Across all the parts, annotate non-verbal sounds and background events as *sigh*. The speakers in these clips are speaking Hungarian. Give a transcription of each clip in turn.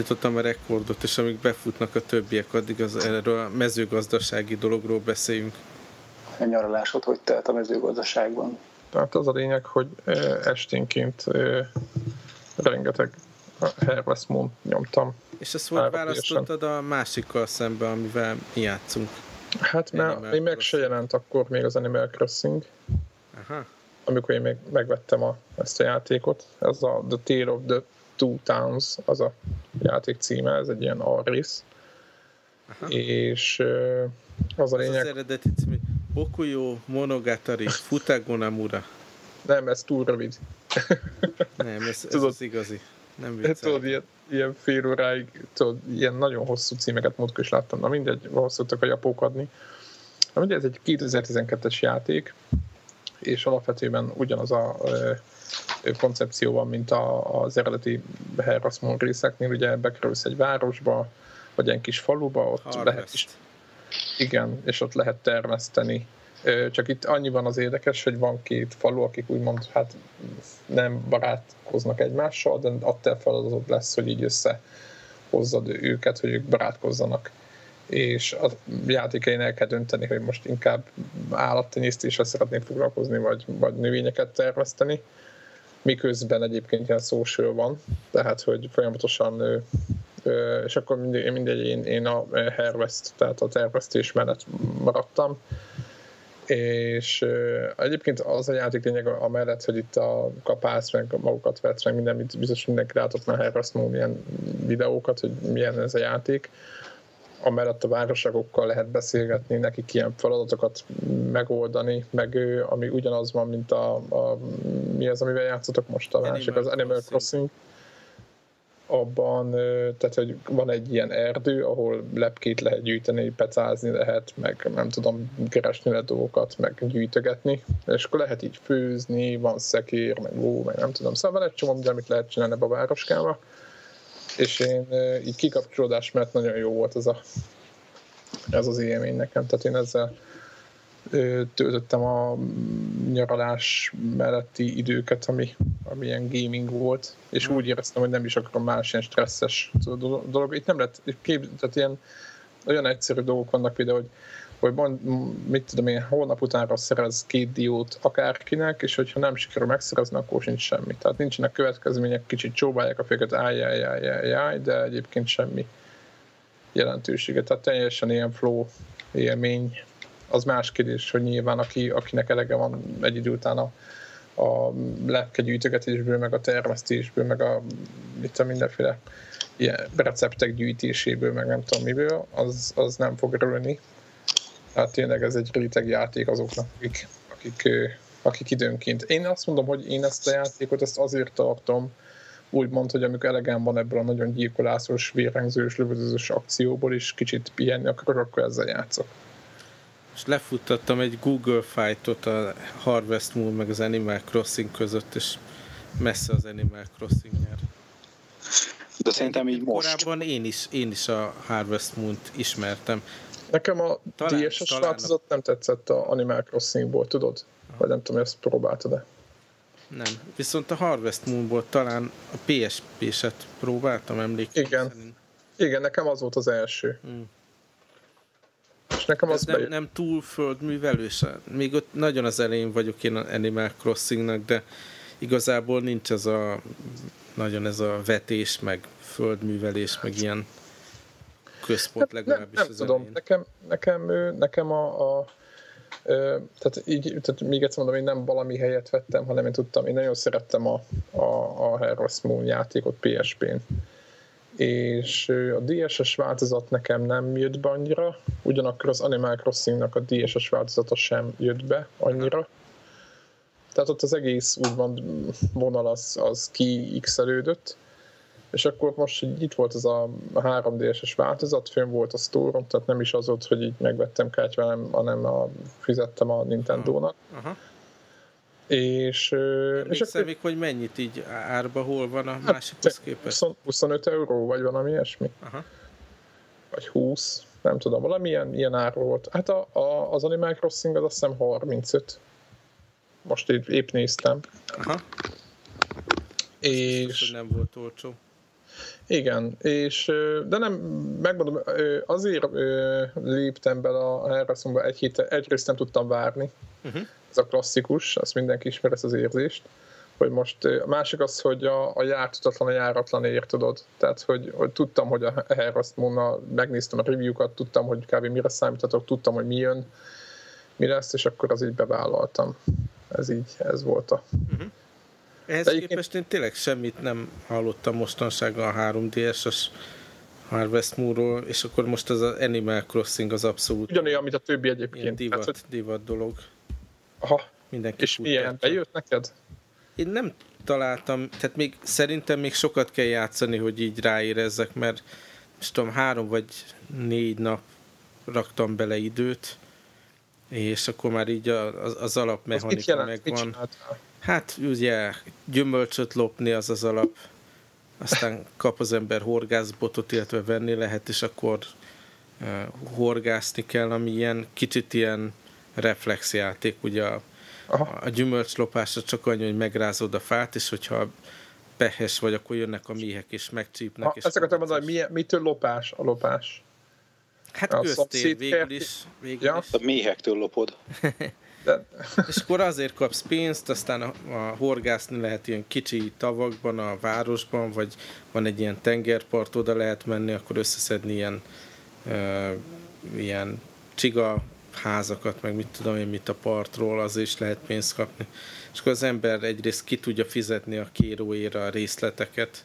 Jutottam a rekordot, és amíg befutnak a többiek, addig az, erről a mezőgazdasági dologról beszéljünk. A nyaralásod hogy telt a mezőgazdaságban? Tehát az a lényeg, hogy esténként rengeteg Harvest Moon nyomtam. És ezt hogy választottad a másikkal szembe, amivel mi játszunk? Hát mert még meg se jelent akkor még az Animal Crossing. Aha. Amikor én még megvettem a, ezt a játékot. Ez a The Tale of the Two Towns, az a játék címe, ez egy ilyen Arris. Aha. És az a lényeg... Az eredeti címe Bokuyo Monogatari Futagonamura. Nem, ez túl rövid. Nem, ez, ez tudod, az igazi. Nem viccelek. Tudod, ilyen, ilyen fél óráig, tudod, ilyen nagyon hosszú címeket múltkor is láttam. Na mindegy, hosszútak a japók adni. Na mindegy, ez egy 2012-es játék, és alapvetően ugyanaz a koncepció van, mint a, az eredeti Herrasmon részeknél, ugye bekerülsz egy városba, vagy egy kis faluba, ott Harvest. lehet is, igen, és ott lehet termeszteni csak itt annyi van az érdekes, hogy van két falu, akik úgymond hát nem barátkoznak egymással, de a te feladatod lesz, hogy így összehozzad őket, hogy ők barátkozzanak. És a játékain el kell dönteni, hogy most inkább állattenyésztéssel szeretnék foglalkozni, vagy, vagy növényeket termeszteni. Miközben egyébként ilyen social van, tehát hogy folyamatosan és akkor mindegy, mindegy én, én a harvest, tehát a tervesztés mellett maradtam, és egyébként az a játék lényeg amellett, hogy itt a kapász, meg magukat vett, meg minden, biztos mindenki látott már Herrasmó milyen videókat, hogy milyen ez a játék, amellett a városokkal lehet beszélgetni, nekik ilyen feladatokat megoldani, meg ami ugyanaz van, mint a, a mi az, amivel játszotok most a másik, az Animal Crossing. Abban, tehát hogy van egy ilyen erdő, ahol lepkét lehet gyűjteni, pecázni lehet, meg nem tudom, keresni le dolgokat, meg gyűjtögetni, és akkor lehet így főzni, van szekér, meg ló, meg nem tudom, szóval van egy csomó amit lehet csinálni a városkába, és én így kikapcsolódás mert nagyon jó volt ez, a, ez az élmény nekem, tehát én ezzel töltöttem a nyaralás melletti időket, ami, ami ilyen gaming volt, és úgy éreztem, hogy nem is akarom más ilyen stresszes dolog. Itt nem lett, kép, tehát ilyen olyan egyszerű dolgok vannak például, hogy hogy mond, mit tudom én, hónap utánra szerez két diót akárkinek, és hogyha nem sikerül megszerezni, akkor sincs semmi. Tehát nincsenek következmények, kicsit csóválják a féket, áj, de egyébként semmi jelentősége. Tehát teljesen ilyen flow élmény az más kérdés, hogy nyilván aki, akinek elege van egy idő után a, a lepkegyűjtögetésből, meg a termesztésből, meg a mit a mindenféle ilyen receptek gyűjtéséből, meg nem tudom miből, az, az nem fog örülni. Hát tényleg ez egy réteg játék azoknak, akik, akik, akik időnként. Én azt mondom, hogy én ezt a játékot ezt azért tartom, úgymond, hogy amikor elegem van ebből a nagyon gyilkolászos, vérengzős, lövözős akcióból is kicsit pihenni akarok, akkor ezzel játszok és lefuttattam egy Google Fight-ot a Harvest Moon meg az Animal Crossing között, és messze az Animal Crossing nyer. De szerintem így most. Korábban én is, én is a Harvest Moon-t ismertem. Nekem a DSS változat nem tetszett a Animal Crossingból, tudod? Vagy nem tudom, ezt próbáltad-e? Nem. Viszont a Harvest Moonból talán a PSP-set próbáltam, emlékszem. Igen. Szerint. Igen, nekem az volt az első. Hmm nekem az nem, nem túl földművelős. Még ott nagyon az elején vagyok én Animal Crossingnak, de igazából nincs ez a nagyon ez a vetés, meg földművelés, meg ilyen központ legalábbis nem, nem az tudom, elején. nekem, nekem, nekem a, a tehát így, tehát még egyszer mondom, én nem valami helyet vettem, hanem én tudtam, én nagyon szerettem a, a, a Harvest Moon játékot PSP-n és a DSS változat nekem nem jött be annyira, ugyanakkor az Animal Crossing-nak a DSS változata sem jött be annyira. Tehát ott az egész úgymond vonal az, az kiixelődött, és akkor most hogy itt volt ez a 3DS-es változat, fönn volt a store tehát nem is az volt, hogy így megvettem kártyával, hanem a, fizettem a Nintendo-nak. Uh-huh. És, és akkor... még, hogy mennyit így árba, hol van a hát, másikhoz képest? 25 euró, vagy valami ilyesmi. Aha. Vagy 20, nem tudom, valamilyen ilyen ár volt. Hát a, a, az Animal Crossing az azt hiszem 35. Most így épp néztem. Aha. És... Biztos, nem volt olcsó. Igen, és de nem, megmondom, azért léptem bele a Hellraisemba egy héten, egyrészt nem tudtam várni. Uh-huh. Ez a klasszikus, azt mindenki ismer ezt az érzést. Hogy most a másik az, hogy a, a jártutatlan a járatlan ér, tudod. Tehát, hogy, hogy tudtam, hogy a Hellraismonnal megnéztem a review-kat, tudtam, hogy kb. mire számítatok, tudtam, hogy mi jön, mi lesz, és akkor az így bevállaltam. Ez így, ez volt a... Uh-huh ehhez De képest én tényleg semmit nem hallottam mostanság a 3DS-es Harvest Moon-ról, és akkor most az Animal Crossing az abszolút... Ugyanolyan, mint a többi egyébként. divat, hát, divat dolog. Aha. Mindenki és milyen? Bejött neked? Én nem találtam, tehát még szerintem még sokat kell játszani, hogy így ráérezzek, mert most tudom, három vagy négy nap raktam bele időt, és akkor már így az, az alapmechanika megvan. Hát ugye gyümölcsöt lopni az az alap, aztán kap az ember horgászbotot, illetve venni lehet, és akkor uh, horgászni kell, ami ilyen kicsit ilyen reflexjáték, ugye a, Aha. a gyümölcslopásra csak annyi, hogy megrázod a fát, és hogyha pehes vagy, akkor jönnek a méhek és megcsípnek. Ha, és ezt akartam mondani, hogy milyen, mitől lopás a lopás? Hát a köztér végül is. Végül ja. is. A méhektől lopod. *laughs* De... És akkor azért kapsz pénzt, aztán a, a horgászni lehet ilyen kicsi tavakban, a városban, vagy van egy ilyen tengerpart, oda lehet menni, akkor összeszedni ilyen, uh, ilyen csiga házakat, meg mit tudom én, mit a partról, az is lehet pénzt kapni. És akkor az ember egyrészt ki tudja fizetni a kéróéra a részleteket,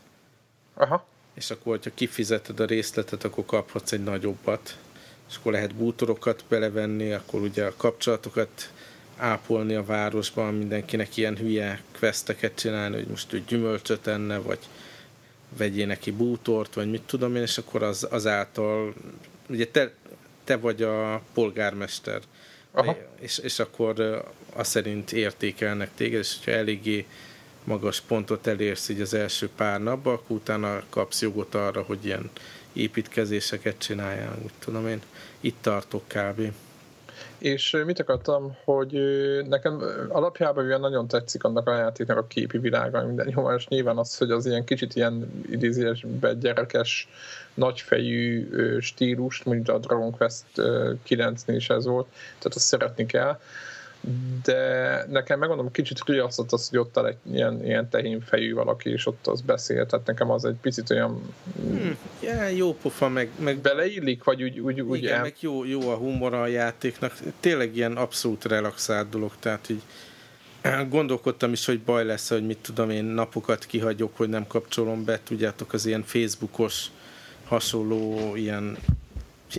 Aha. és akkor, hogyha kifizeted a részletet, akkor kaphatsz egy nagyobbat és akkor lehet bútorokat belevenni, akkor ugye a kapcsolatokat ápolni a városban, mindenkinek ilyen hülye questeket csinálni, hogy most ő gyümölcsöt enne, vagy vegyél neki bútort, vagy mit tudom én, és akkor az, azáltal, ugye te, te vagy a polgármester, Aha. És, és akkor azt szerint értékelnek téged, és hogyha eléggé magas pontot elérsz így az első pár napban, akkor utána kapsz jogot arra, hogy ilyen építkezéseket csináljál, úgy tudom én. Itt tartok kb. És mit akartam, hogy nekem alapjában olyan nagyon tetszik annak a játéknak a képi világa, minden jó, és nyilván az, hogy az ilyen kicsit ilyen idézésben gyerekes, nagyfejű stílust, mondjuk a Dragon Quest 9-nél is ez volt, tehát azt szeretni kell de nekem megmondom, kicsit riasztott az, hogy ott egy ilyen, ilyen tehénfejű valaki, és ott az beszél, tehát nekem az egy picit olyan... Hmm, yeah, jó pofa, meg, meg... Beleillik, vagy úgy, úgy, úgy Igen, el... meg jó, jó a humora a játéknak, tényleg ilyen abszolút relaxált dolog, tehát így gondolkodtam is, hogy baj lesz, hogy mit tudom én napokat kihagyok, hogy nem kapcsolom be, tudjátok, az ilyen Facebookos hasonló ilyen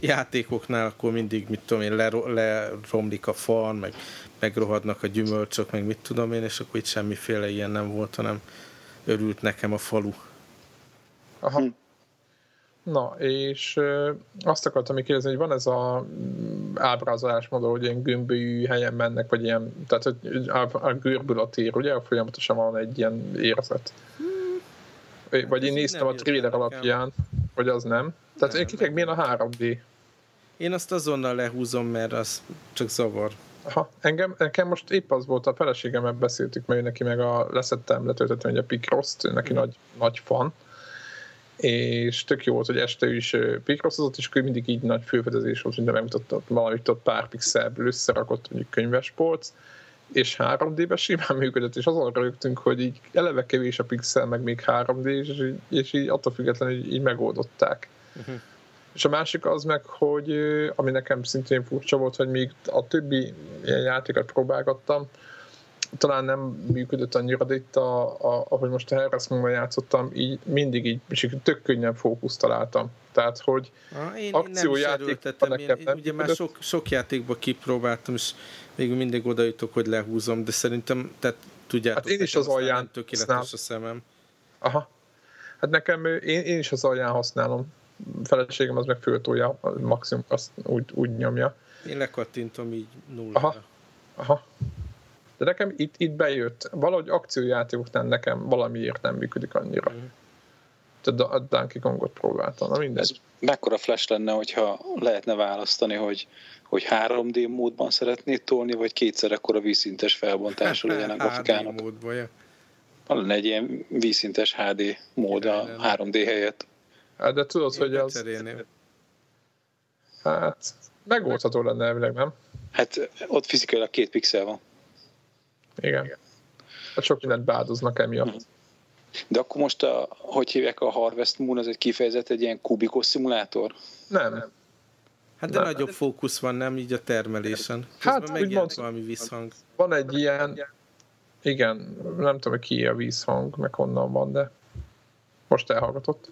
játékoknál akkor mindig, mit tudom én, leromlik a fal, meg megrohadnak a gyümölcsök, meg mit tudom én, és akkor itt semmiféle ilyen nem volt, hanem örült nekem a falu. Aha. Hm. Na, és azt akartam még kérdezni, hogy van ez a mm, ábrázolás módon, hogy ilyen gömbölyű helyen mennek, vagy ilyen, tehát hogy a, a görbül a tér, ugye? Folyamatosan van egy ilyen érzet. Vagy hát én néztem a trailer alapján, hogy az nem. Tehát nem, kikek milyen a 3D? Én azt azonnal lehúzom, mert az csak zavar. Ha, engem, nekem most épp az volt, a feleségemmel beszéltük, mert neki meg a leszettem, letöltöttem egy a Picross, neki mm. nagy, nagy fan, és tök jó volt, hogy este is Picrossozott, és mindig így nagy főfedezés volt, hogy megmutatott valamit ott pár pixelből összerakott mondjuk könyvespolc, és 3D-ben simán működött, és azon rögtünk, hogy így eleve kevés a pixel, meg még 3D, és, így, és így attól függetlenül így, így megoldották. Uh-huh. És a másik az meg, hogy ami nekem szintén furcsa volt, hogy még a többi ilyen játékot próbálgattam, talán nem működött annyira, de itt, a, a, ahogy most a Harassment-ban játszottam, így mindig így tök könnyen fókuszt találtam. Tehát, hogy én, akciójáték nem, én, nem ugye már sok, sok játékban kipróbáltam, és még mindig oda jutok, hogy lehúzom, de szerintem, tehát tudjátok, hát én is az alján tökéletes a szemem. Aha. Hát nekem, én, én is az alján használom feleségem az meg föltolja, maximum azt úgy, úgy nyomja. Én lekattintom így nulla. Aha. Aha. De nekem itt, itt bejött. Valahogy akciójátékoknál nekem valamiért nem működik annyira. Mm. Tehát a Donkey Kongot próbáltam, na mindegy. Ez mekkora flash lenne, hogyha lehetne választani, hogy, hogy 3D módban szeretnéd tolni, vagy kétszer ekkora vízszintes felbontású legyen a grafikának? 3D módban, ja. Van lenne egy ilyen vízszintes HD mód a 3D helyett. Hát, de tudod, Én hogy az... Hát, megoldható lenne elvileg, nem? Hát ott fizikailag két pixel van. Igen. Hát sok mindent beáldoznak emiatt. Mhm. De akkor most, a, hogy hívják a Harvest Moon, az egy kifejezett egy ilyen kubikos szimulátor? Nem. Hát de Nem. nagyobb fókusz van, nem így a termelésen. Hát, Közben úgy megjelent valami visszhang. Van egy ilyen... Igen, nem tudom, hogy ki a vízhang, meg honnan van, de most elhallgatott.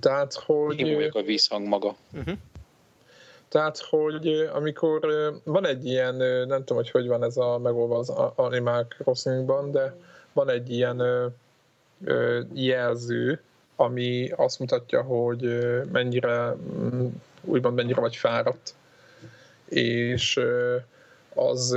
Tehát, hogy... Én vagyok a vízhang maga. Uh-huh. Tehát, hogy amikor van egy ilyen, nem tudom, hogy hogy van ez a megolva az a- Animal Crossingban, de van egy ilyen jelző, ami azt mutatja, hogy mennyire, úgymond mennyire vagy fáradt. És az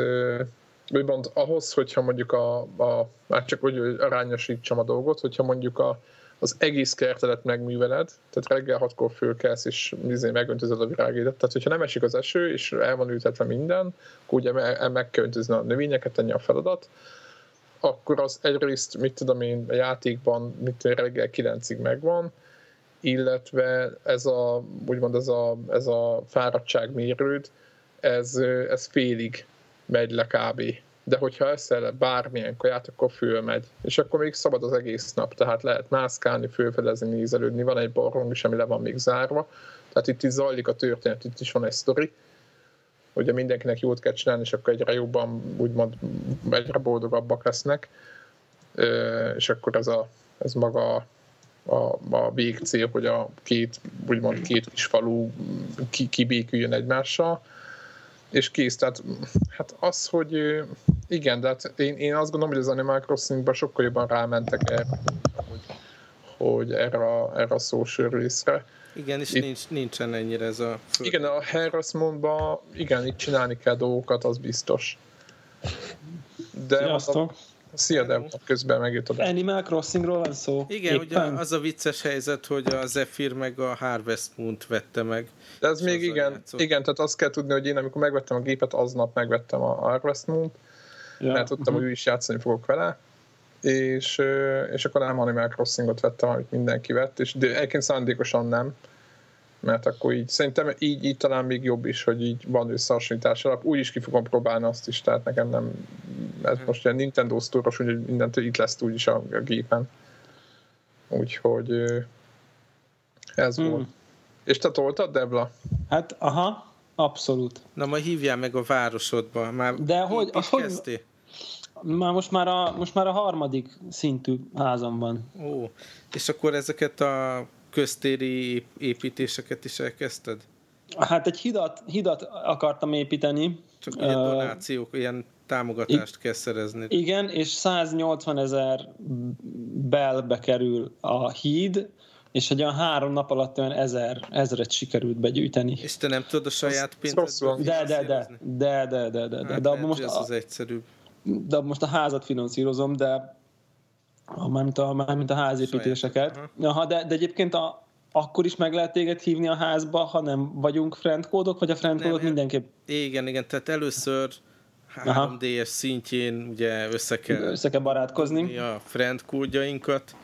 úgymond ahhoz, hogyha mondjuk a, a már csak hogy arányosítsam a dolgot, hogyha mondjuk a, az egész kertedet megműveled, tehát reggel hatkor fölkelsz, és izé megöntözöd a virágédet. Tehát, hogyha nem esik az eső, és el van ültetve minden, akkor ugye me- meg kell öntözni a növényeket, ennyi a feladat, akkor az egyrészt, mit tudom én, a játékban mit reggel 9-ig megvan, illetve ez a, úgymond ez a, ez a fáradtságmérőd, ez, ez félig megy le kb. De hogyha eszel bármilyen kaját, akkor fölmegy. És akkor még szabad az egész nap, tehát lehet mászkálni, fölfedezni, nézelődni. Van egy barlang is, ami le van még zárva. Tehát itt is zajlik a történet, itt is van egy sztori. Ugye mindenkinek jót kell csinálni, és akkor egyre jobban, úgymond egyre boldogabbak lesznek. És akkor ez, a, ez maga a, a végcél, hogy a két, úgymond két kis falu ki, kibéküljön egymással és kész. Tehát hát az, hogy igen, de hát én, én azt gondolom, hogy az Animal Crossingban sokkal jobban rámentek erre, hogy, hogy erre, a, erre a social részre. Igen, és Itt- nincs, nincsen ennyire ez a... Föld. Igen, a Harassmentban igen, itt csinálni kell dolgokat, az biztos. De Sziasztok! Szia, de közben megjött a Animal Crossingról van szó. Igen, ugye Éppen. az a vicces helyzet, hogy a Zephyr meg a Harvest Moon-t vette meg. De ez még igen, játszott. igen, tehát azt kell tudni, hogy én amikor megvettem a gépet, aznap megvettem a Harvest Moon-t, ja. mert tudtam, hogy ő is játszani fogok vele, és, és akkor nem Animal Crossingot vettem, amit mindenki vett, és de egyébként szándékosan nem, mert akkor így, szerintem így, így talán még jobb is, hogy így van összehasonlítás alap. Úgy is ki fogom próbálni azt is, tehát nekem nem, ez Mhm. most ilyen Nintendo Store-os, úgyhogy mindentől itt lesz úgyis a, a gépen. Úgyhogy ez Hmm. volt. És te toltad, Debla? Hát, aha, abszolút. Na, majd hívjál meg a városodba. Már De hogy- is hogy- kezdtél? Már most már a, most már a harmadik szintű házam van. Ó, és akkor ezeket a köztéri ép- építéseket is elkezdted? Hát egy hidat, hidat akartam építeni. Csak Ö, donációk, ilyen támogatást kell szerezni. Igen, és 180 ezer belbe kerül a híd, és hogy olyan három nap alatt olyan ezer, ezeret sikerült begyűjteni. És te nem tudod a saját pénzedből De, de, de, de, de, de, de, de, Hát de, most, hogy ez a, az egyszerűbb. de abban most a házat finanszírozom, de a, mármint, a, mármint a házépítéseket. Saját, Aha, de, de egyébként a, akkor is meg lehet téged hívni a házba, ha nem vagyunk friendkódok, vagy a friendkódot Nem, mindenképp Igen, igen, tehát először Aha. 3D-es szintjén ugye össze kell össze kell barátkozni. a friend kódjainkat,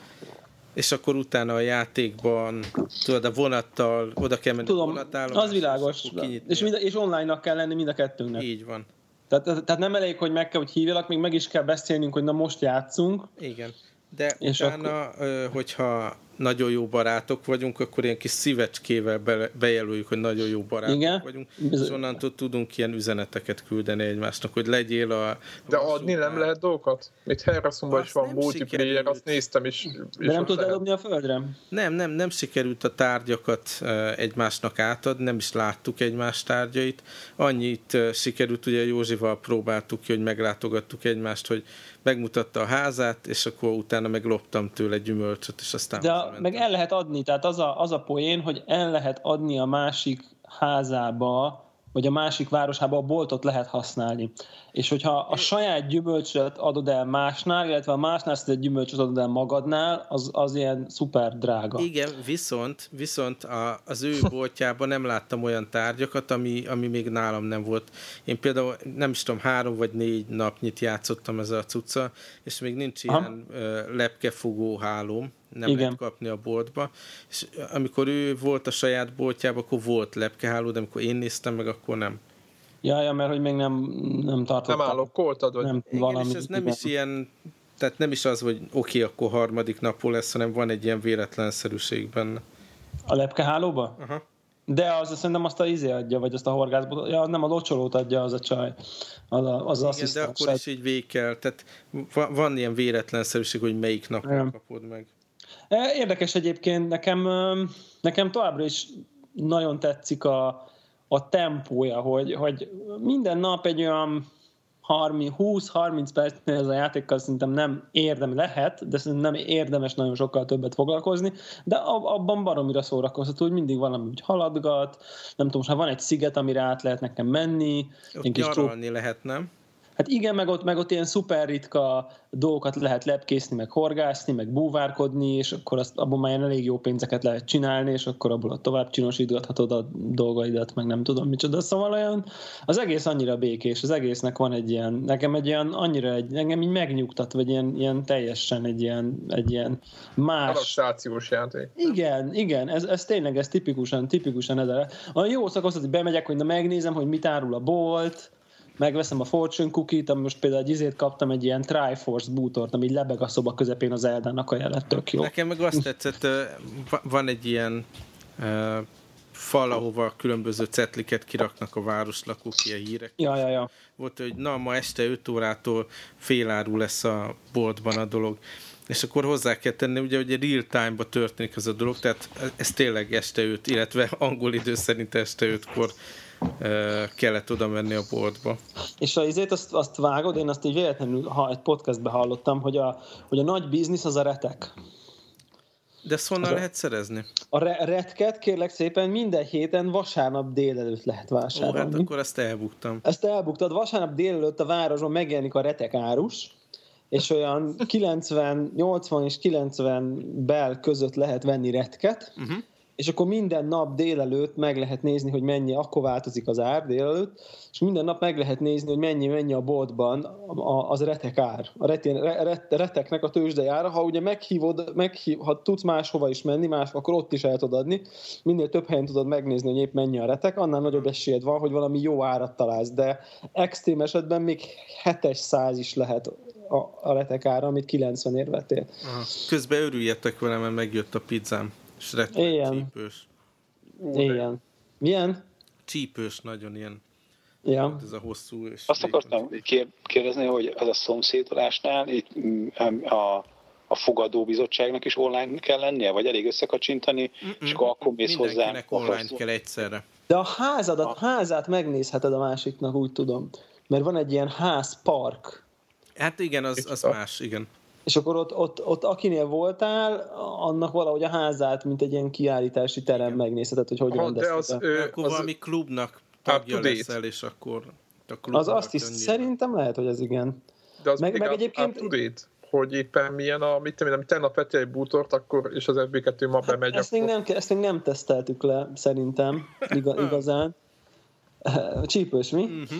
és akkor utána a játékban, tudod, a vonattal, oda kell menni a Tudom, vonatállomásra, az világos. és. És, mind, és online-nak kell lenni mind a kettőnknek. Így van. Tehát, tehát nem elég, hogy meg kell, hogy hívjalak, még meg is kell beszélnünk, hogy na most játszunk. Igen. De És utána, ö, hogyha nagyon jó barátok vagyunk, akkor ilyen kis szívecskével be, bejelöljük, hogy nagyon jó barátok Igen. vagyunk, Bizony. és onnantól tudunk ilyen üzeneteket küldeni egymásnak, hogy legyél a... De a adni nem lehet dolgokat? Mit Harassonban is Azt van multiplayer, sikerült. azt néztem is. De nem tudod eldobni a földre? Nem, nem, nem sikerült a tárgyakat egymásnak átadni, nem is láttuk egymás tárgyait. Annyit sikerült, ugye Józsival próbáltuk ki, hogy meglátogattuk egymást, hogy megmutatta a házát, és akkor utána megloptam tőle egy gyümölcsöt, és aztán De a, meg el lehet adni, tehát az a, az a poén, hogy el lehet adni a másik házába hogy a másik városában a boltot lehet használni. És hogyha a saját gyümölcsöt adod el másnál, illetve a másnál szedett gyümölcsöt adod el magadnál, az, az ilyen szuper drága. Igen, viszont, viszont a, az ő *laughs* boltjában nem láttam olyan tárgyakat, ami, ami még nálam nem volt. Én például nem is tudom, három vagy négy napnyit játszottam ezzel a cucca, és még nincs ilyen uh, lepkefogó hálóm, nem Igen. lehet kapni a boltba. És amikor ő volt a saját boltjában, akkor volt lepkeháló, de amikor én néztem meg, akkor nem. Ja, ja, mert hogy még nem, nem tartottam. Nem állokkoltad, vagy? Nem, Igen, valami, és ez nem is ilyen, tehát nem is az, hogy oké, okay, akkor harmadik napon lesz, hanem van egy ilyen véletlenszerűség benne. A lepkehálóba? Aha. De az szerintem azt a izé adja, vagy azt a horgászbot, ja, nem a locsolót adja az a csaj, az, a, az Igen, asszisztens. de akkor is így végig kell, tehát van, van ilyen véletlenszerűség, hogy melyik napon kapod meg. Érdekes egyébként, nekem, nekem továbbra is nagyon tetszik a, a tempója, hogy, hogy minden nap egy olyan 20-30 percnél ez a játékkal szerintem nem érdem lehet, de szerintem nem érdemes nagyon sokkal többet foglalkozni, de abban baromira szórakozható, hogy mindig valami úgy haladgat, nem tudom, most ha van egy sziget, amire át lehet nekem menni. Ott nyaralni lehet, nem? Hát igen, meg ott, meg ott ilyen szuper ritka dolgokat lehet lepkészni, meg horgászni, meg búvárkodni, és akkor azt, abban már elég jó pénzeket lehet csinálni, és akkor abból tovább csinosítgathatod a dolgaidat, meg nem tudom micsoda. Szóval olyan, az egész annyira békés, az egésznek van egy ilyen, nekem egy ilyen, annyira egy, engem így megnyugtat, vagy ilyen, ilyen teljesen egy ilyen, egy ilyen más... Adaptációs játék. Igen, igen, ez, ez tényleg, ez tipikusan, tipikusan ez a, jó szakasz, hogy bemegyek, hogy na megnézem, hogy mit árul a bolt, megveszem a Fortune cookie-t, ami most például egy izét kaptam, egy ilyen Triforce bootort, ami lebeg a szoba közepén az Eldának a jelet, tök jó. Nekem meg azt tetszett, van egy ilyen fal, ahova különböző cetliket kiraknak a városlakók, ilyen hírek. Ja, ja, ja. Volt, hogy na, ma este 5 órától féláru lesz a boltban a dolog. És akkor hozzá kell tenni, ugye, hogy real time-ba történik ez a dolog, tehát ez tényleg este 5, illetve angol idő szerint este 5-kor kellett oda menni a boltba. És a izét azt, azt vágod, én azt így véletlenül ha egy podcastbe hallottam, hogy a, hogy a nagy biznisz az a retek. De ezt honnan lehet szerezni? A re- retket kérlek szépen minden héten vasárnap délelőtt lehet vásárolni. Ó, hát akkor ezt elbuktam. Ezt elbuktad. Vasárnap délelőtt a városban megjelenik a retek árus, és olyan *laughs* 90, 80 és 90 bel között lehet venni retket, uh-huh és akkor minden nap délelőtt meg lehet nézni, hogy mennyi, akkor változik az ár délelőtt, és minden nap meg lehet nézni, hogy mennyi, mennyi a boltban az retek ár, a retén, reteknek a tőzsdei ára. Ha ugye meghívod, meghív, ha tudsz máshova is menni, más, akkor ott is el tudod adni. Minél több helyen tudod megnézni, hogy épp mennyi a retek, annál nagyobb esélyed van, hogy valami jó árat találsz, de extrém esetben még 700 is lehet a, a retek ára, amit 90 ér vettél. Közben örüljetek velem, mert megjött a pizzám. És rettenet csípős. Igen. Milyen? Csípős, nagyon ilyen. Ja. Ez a hosszú. És Azt akartam kérdezni, hogy az a szomszédolásnál itt mm, a, a fogadóbizottságnak is online kell lennie, vagy elég összekacsintani, Mm-mm. és akkor, akkor mész hozzá. Online kell egyszerre. De a házadat, a házát megnézheted a másiknak, úgy tudom. Mert van egy ilyen házpark. Hát igen, az, az más, igen és akkor ott, ott, ott akinél voltál, annak valahogy a házát, mint egy ilyen kiállítási terem megnézheted, hogy hogy rendezted. De az, ő, akkor az valami klubnak tagja leszel, és akkor a Az azt is szerintem lehet, hogy ez igen. De az meg, meg egyébként... Up hogy éppen milyen a, mit tudom, amit tegnap vettél egy bútort, akkor, és az FB2 ma hát bemegy. Ezt, akkor... még nem, ezt még nem teszteltük le, szerintem, igazán. Csípős, mi? Uh-huh.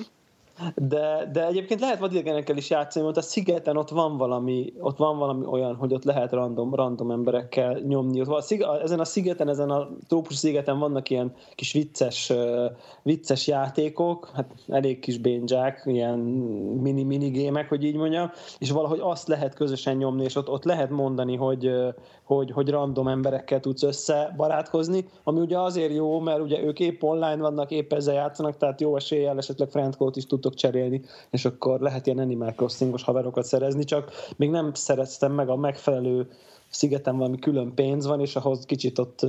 De, de egyébként lehet vadidegenekkel is játszani, mert a szigeten ott van valami, ott van valami olyan, hogy ott lehet random, random emberekkel nyomni. Ott van, ezen a szigeten, ezen a trópus szigeten vannak ilyen kis vicces, vicces játékok, hát elég kis bénzsák, ilyen mini-mini gémek, hogy így mondjam, és valahogy azt lehet közösen nyomni, és ott, ott lehet mondani, hogy, hogy, hogy random emberekkel tudsz összebarátkozni, ami ugye azért jó, mert ugye ők épp online vannak, épp ezzel játszanak, tehát jó eséllyel esetleg friendcode is tudtok cserélni, és akkor lehet ilyen Animal Crossingos haverokat szerezni, csak még nem szereztem meg a megfelelő szigeten valami külön pénz van, és ahhoz kicsit ott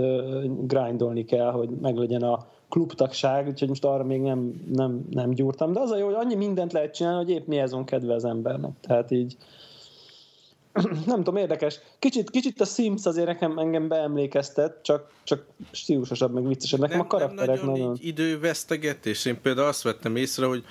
grindolni kell, hogy meglegyen a klubtagság, úgyhogy most arra még nem, nem, nem gyúrtam, de az a jó, hogy annyi mindent lehet csinálni, hogy épp mi van kedve az embernek. Tehát így *clears throat* nem tudom, érdekes. Kicsit, kicsit a Sims azért nekem engem beemlékeztet, csak, csak stílusosabb, meg viccesebb. Nekem nem, a karakterek nem nagyon, nagyon... idővesztegetés. Én például azt vettem észre, hogy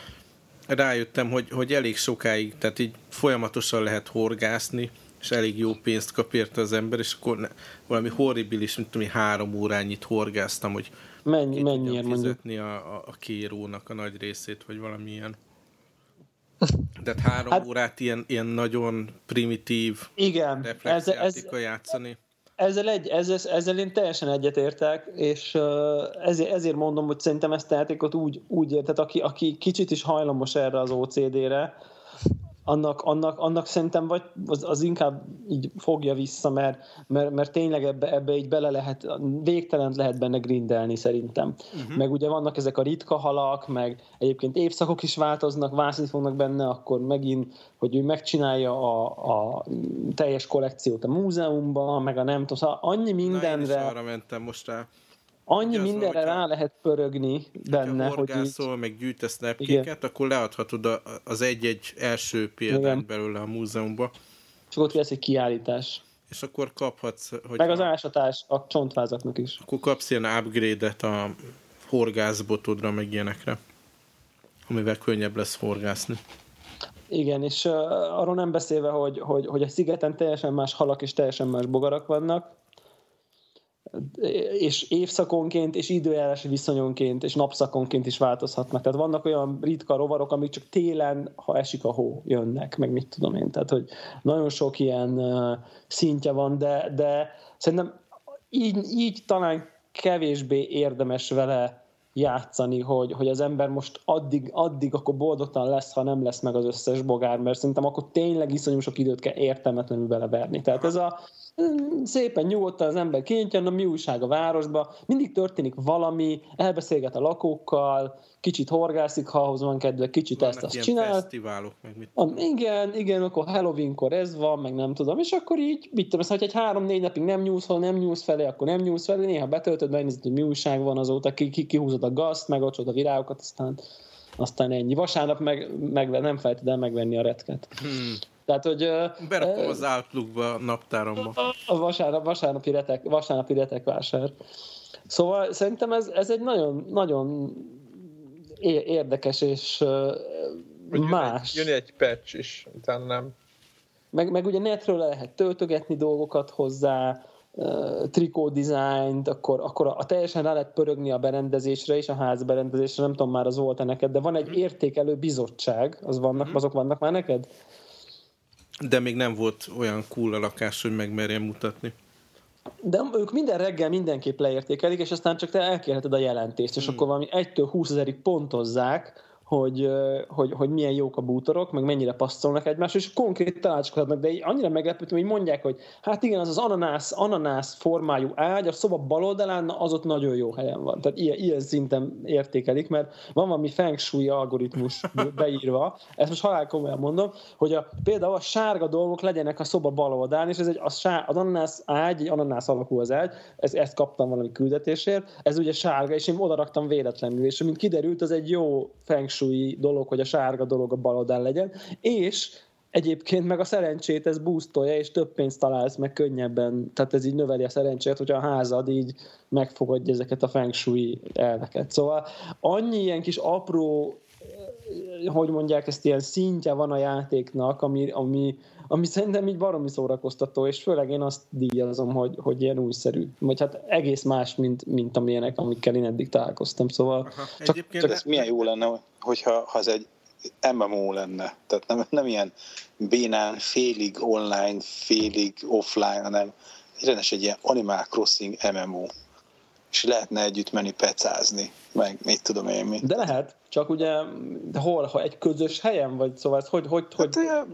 rájöttem, hogy, hogy elég sokáig, tehát így folyamatosan lehet horgászni, és elég jó pénzt kap érte az ember, és akkor ne, valami horribilis, mint tudom, három órányit horgáztam, hogy Mennyi, mennyiért mondjuk? a, a, a kérónak a nagy részét, vagy valami ilyen. De *laughs* három hát, órát ilyen, ilyen nagyon primitív igen, ez, ez, játszani. Ezzel, egy, ezzel, ezzel én teljesen egyetértek, és ezért, ezért mondom, hogy szerintem ezt a játékot úgy, úgy érted, aki, aki kicsit is hajlamos erre az OCD-re, annak, annak, annak szerintem vagy az, az inkább így fogja vissza, mert, mert, mert tényleg ebbe, ebbe így bele lehet, végtelen lehet benne grindelni szerintem. Uh-huh. Meg ugye vannak ezek a ritka halak, meg egyébként évszakok is változnak, vászni fognak benne, akkor megint, hogy ő megcsinálja a, a teljes kollekciót a múzeumban, meg a nem tudom, szóval annyi mindenre... Na, arra mentem most rá Annyi mindenre van, rá lehet pörögni benne, hogy így... meg gyűjtesz lepkéket, akkor leadhatod az egy-egy első példányt belőle a múzeumba. Csak ott lesz egy kiállítás. És akkor kaphatsz... Hogy meg az ásatás a csontvázaknak is. Akkor kapsz ilyen upgrade-et a horgászbotodra, meg ilyenekre, amivel könnyebb lesz horgászni. Igen, és uh, arról nem beszélve, hogy, hogy, hogy a szigeten teljesen más halak és teljesen más bogarak vannak, és évszakonként, és időjárási viszonyonként, és napszakonként is változhatnak. Tehát vannak olyan ritka rovarok, amik csak télen, ha esik a hó, jönnek, meg mit tudom én. Tehát, hogy nagyon sok ilyen szintje van, de, de szerintem így, így talán kevésbé érdemes vele játszani, hogy, hogy az ember most addig, addig akkor boldogtalan lesz, ha nem lesz meg az összes bogár, mert szerintem akkor tényleg iszonyú sok időt kell értelmetlenül beleverni. Tehát ez a szépen nyugodtan az ember kintjön, na mi újság a városba, mindig történik valami, elbeszélget a lakókkal, kicsit horgászik, ha ahhoz van kedve, kicsit Vannak ezt azt csinál. fesztiválok, meg mit tudom. Igen, igen, akkor Halloweenkor ez van, meg nem tudom, és akkor így, mit tudom, hogy egy három-négy napig nem nyúlsz, ha nem nyúlsz felé, akkor nem nyúlsz felé, néha betöltöd, megnézed, hogy mi újság van azóta, ki, ki, kihúzod a gazt, meg a virágokat, aztán aztán ennyi. Vasárnap meg, meg nem felejted el megvenni a retket. Hmm. Tehát, hogy... Berakom az Outlookba a naptáromba. A vasárnap, vasárnapi, retek, vasárnapi retekvásár. Szóval szerintem ez, ez egy nagyon, nagyon érdekes és más. Jön egy, jön egy patch is, utána nem. Meg, meg ugye netről le lehet töltögetni dolgokat hozzá, trikó dizájnt, akkor, akkor a, a teljesen rá lehet pörögni a berendezésre és a házberendezésre, nem tudom már az volt-e neked, de van egy mhm. értékelő bizottság, az vannak, mhm. azok vannak már neked? De még nem volt olyan cool a lakás, hogy megmerjem mutatni. De ők minden reggel mindenképp leértékelik, és aztán csak te elkérheted a jelentést, és hmm. akkor valami 1-től 20 ezerig pontozzák, hogy, hogy, hogy milyen jók a bútorok, meg mennyire passzolnak egymáshoz, és konkrét tanácskozhatnak, de annyira meglepődtem, hogy mondják, hogy hát igen, az az ananász, ananász formájú ágy, a szoba bal oldalán, az ott nagyon jó helyen van. Tehát ilyen, ilyen szinten értékelik, mert van valami feng shui algoritmus *laughs* beírva, ezt most halál komolyan mondom, hogy a, például a sárga dolgok legyenek a szoba bal oldalán, és ez egy, az, sár, az ananász ágy, egy ananász alakú az ágy, ez, ezt kaptam valami küldetésért, ez ugye sárga, és én oda raktam véletlenül, és mint kiderült, az egy jó feng shui dolog, hogy a sárga dolog a bal oldalán legyen, és egyébként meg a szerencsét ez boostolja, és több pénzt találsz meg könnyebben, tehát ez így növeli a szerencsét, hogyha a házad így megfogadja ezeket a feng elveket. Szóval annyi ilyen kis apró hogy mondják, ezt ilyen szintje van a játéknak, ami, ami, ami szerintem így baromi szórakoztató, és főleg én azt díjazom, hogy, hogy ilyen újszerű. Vagy hát egész más, mint, mint amilyenek, amikkel én eddig találkoztam. Szóval csak, csak ez milyen jó lenne, hogyha ha ez egy MMO lenne. Tehát nem, nem ilyen bénán, félig online, félig offline, hanem rendes egy ilyen Animal Crossing MMO és lehetne együtt menni pecázni, meg mit tudom én mi. De lehet, csak ugye de hol, ha egy közös helyen, vagy szóval ez hogy... hogy, hogy... Hát,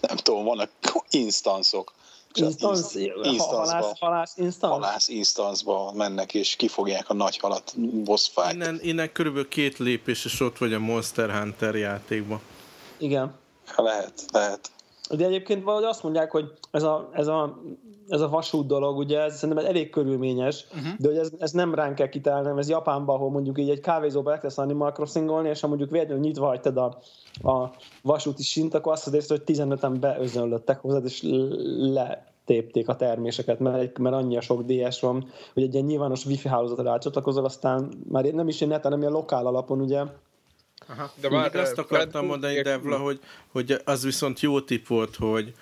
nem tudom, vannak instanszok. Instance, halász, halász instance? Halász mennek, és kifogják a nagy halat, boss fight. Innen, innen körülbelül két lépés, és ott vagy a Monster Hunter játékban. Igen. Lehet, lehet. De egyébként valahogy azt mondják, hogy ez a, ez a, ez a vasút dolog, ugye ez szerintem elég körülményes, uh-huh. de hogy ez, ez nem ránk kell kitálni, ez Japánban, ahol mondjuk így egy kávézóba elkezdesz Animal Crossingolni, és ha mondjuk véletlenül nyitva hagytad a, a vasúti sint, akkor azt az hogy 15-en beözönlöttek hozzád, és le tépték a terméseket, mert, mert annyi a sok DS van, hogy egy ilyen nyilvános wifi hálózatra rácsatlakozol, aztán már nem is én neten, hanem ilyen lokál alapon, ugye, Aha, de már azt akartam mondani, Devla, hogy, hogy az viszont jó tip volt, hogy